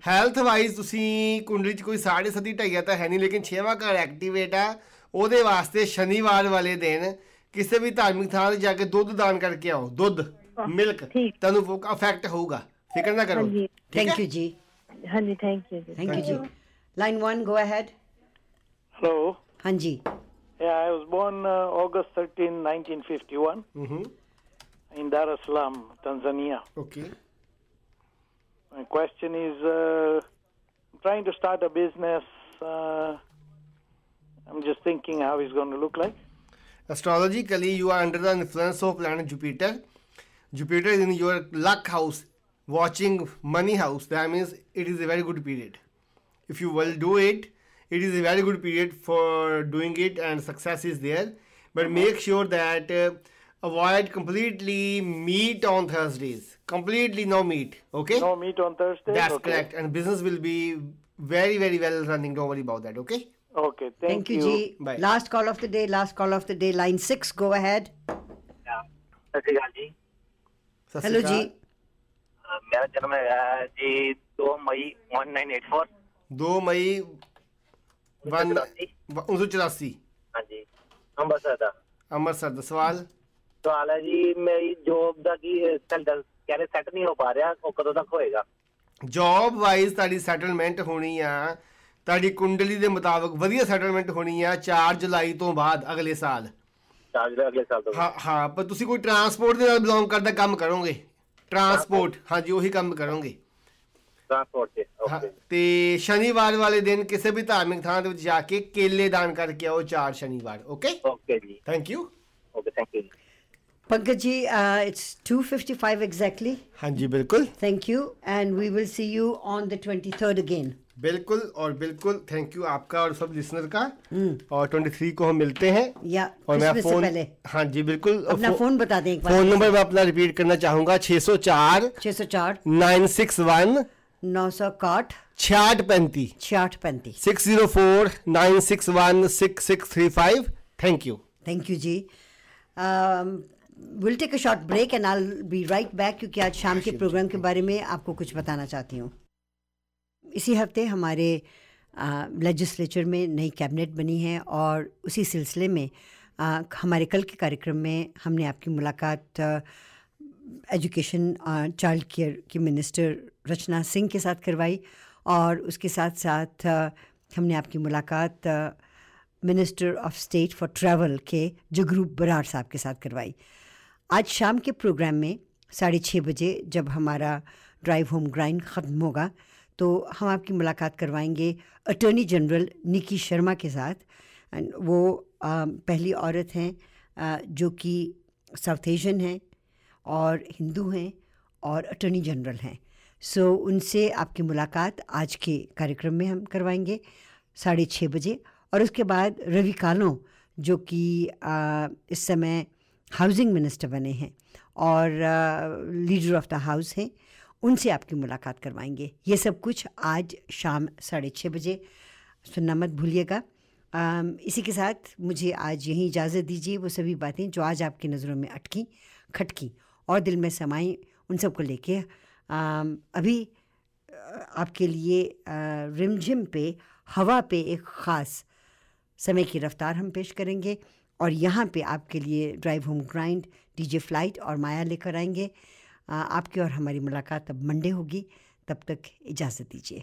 ਹੈਲਥ ਵਾਈਜ਼ ਤੁਸੀਂ ਕੁੰਡਲੀ 'ਚ ਕੋਈ 7.5 ਢਾਈਆ ਤਾਂ ਹੈ ਨਹੀਂ ਲੇਕਿਨ 6ਵਾਂ ਘਰ ਐਕਟੀਵੇਟ ਆ ਉਹਦੇ ਵਾਸਤੇ ਸ਼ਨੀਵਾਰ ਵਾਲੇ ਦਿਨ ਕਿਸੇ ਵੀ ਧਾਰਮਿਕ ਥਾਂ ਤੇ ਜਾ ਕੇ ਦੁੱਧ ਦਾਨ ਕਰਕੇ ਆਓ। ਦੁੱਧ ਮਿਲਕ ਤੁਹਾਨੂੰ ਅਫੈਕਟ ਹੋਊਗਾ। ਫਿਕਰ ਨਾ ਕਰੋ। ਥੈਂਕ ਯੂ ਜੀ। ਹਾਂਜੀ ਥੈਂਕ ਯੂ ਜੀ। ਥੈਂਕ ਯੂ ਜੀ। Line 1 go ahead Hello. जी Yeah, I was born uh, August 13, 1951, in Dar es Salaam, Tanzania. Okay. My question is uh, I'm trying to start a business. Uh, I'm just thinking how it's going to look like. Astrologically, you are under the influence of planet Jupiter. Jupiter is in your luck house, watching money house. That means it is a very good period. If you will do it, it is a very good period for doing it and success is there. But uh-huh. make sure that uh, avoid completely meat on thursdays. Completely no meat okay? No meat on thursday that's okay. correct. And business will be very very well running. Don't worry about that okay? Okay thank, thank you, you. G. Bye. last call of the day last call of the day line 6 go ahead. Yeah Hello, G. जी uh, मेरा जन्म है जी दो मई one nine 1984 2 ਮਈ 1984 ਹਾਂਜੀ ਅੰਮ੍ਰਿਤਸਰ ਦਾ। ਅੰਮ੍ਰਿਤਸਰ ਦਾ। ਸਵਾਲ? ਸਵਾਲ ਹੈ ਜੀ ਮੇਰੀ ਜੋਬ ਦਾ ਕੀ ਸੈਂਟਰ ਕਹਿੰਦੇ ਸੈੱਟ ਨਹੀਂ ਹੋ ਪਾ ਰਿਹਾ ਉਹ ਕਦੋਂ ਤੱਕ ਹੋਏਗਾ? ਜੌਬ ਵਾਈਜ਼ ਤੁਹਾਡੀ ਸੈਟਲਮੈਂਟ ਹੋਣੀ ਆ। ਤੁਹਾਡੀ ਕੁੰਡਲੀ ਦੇ ਮੁਤਾਬਕ ਵਧੀਆ ਸੈਟਲਮੈਂਟ ਹੋਣੀ ਆ 4 ਜੁਲਾਈ ਤੋਂ ਬਾਅਦ ਅਗਲੇ ਸਾਲ। ਚਾਰਜ ਦੇ ਅਗਲੇ ਸਾਲ ਤੋਂ ਹਾਂ ਹਾਂ ਪਰ ਤੁਸੀਂ ਕੋਈ ਟਰਾਂਸਪੋਰਟ ਦੇ ਨਾਲ ਬਿਲੋਂਗ ਕਰਦਾ ਕੰਮ ਕਰੋਗੇ। ਟਰਾਂਸਪੋਰਟ ਹਾਂਜੀ ਉਹੀ ਕੰਮ ਕਰੋਗੇ। हाँ, शनिवार वाले दिन किसी भी धार्मिक थान जाके केले दान करके आओ चार शनिवार okay thank you Pankaj ji it's 255 exactly हाँ जी बिल्कुल। Thank you and we will see you on the 23rd again बिल्कुल और बिल्कुल थैंक यू आपका और सब लिसनर का। hmm. और 23 को हम मिलते हैं। या और मैं फ़ोन पहले। हाँ जी बिल्कुल। अपना फ़ोन बता दें एक बार। फ़ोन नंबर मैं अपना रिपीट करना चाहूँगा 604 604 961 नौ सौ काठ छियाठ पैंतीस छियाठ पैंतीस six zero four nine six one six six three five. Thank you thank you ji. Will take a short break and I be right back क्योंकि आज शाम के प्रोग्राम के बारे में आपको कुछ बताना चाहती हूँ। इसी हफ़्ते हमारे लेजिस्लेचर में नई कैबिनेट बनी है और उसी सिलसिले में आ, हमारे कल के कार्यक्रम में हमने आपकी मुलाकात एजुकेशन चाइल्ड केयर की मिनिस्टर रचना सिंह के साथ करवाई और उसके साथ साथ हमने आपकी मुलाकात minister of state for travel के जगरूप बरार साहब के साथ करवाई। आज शाम के प्रोग्राम में साढ़े छः बजे जब हमारा ड्राइव होम ग्राइंड ख़त्म होगा तो हम आपकी मुलाकात करवाएँगे अटर्नी जनरल निकी शर्मा के साथ। एंड वो पहली औरत हैं जो कि साउथ एशियन हैं और हिंदू हैं और अटर्नी जनरल हैं। सो so, उनसे आपकी मुलाकात आज के कार्यक्रम में हम करवाएँगे साढ़े छः बजे। और उसके बाद रवि कालों जो कि इस समय हाउसिंग मिनिस्टर बने हैं और लीडर ऑफ़ द हाउस हैं उनसे आपकी मुलाकात करवाएँगे। ये सब कुछ आज शाम साढ़े छः बजे। सुनना मत भूलिएगा। इसी के साथ मुझे आज यहीं इजाज़त दीजिए वो सभी बातें जो आज आपकी नज़रों में अटकी खटकी और दिल में समाई उन सबको लेके अभी आपके लिए रिमझिम पे, हवा पे एक ख़ास समय की रफ्तार हम पेश करेंगे और यहाँ पे आपके लिए drive home grind, DJ flight और माया लेकर आएँगे। आपकी और हमारी मुलाकात अब मंडे होगी। तब तक इजाज़त दीजिए।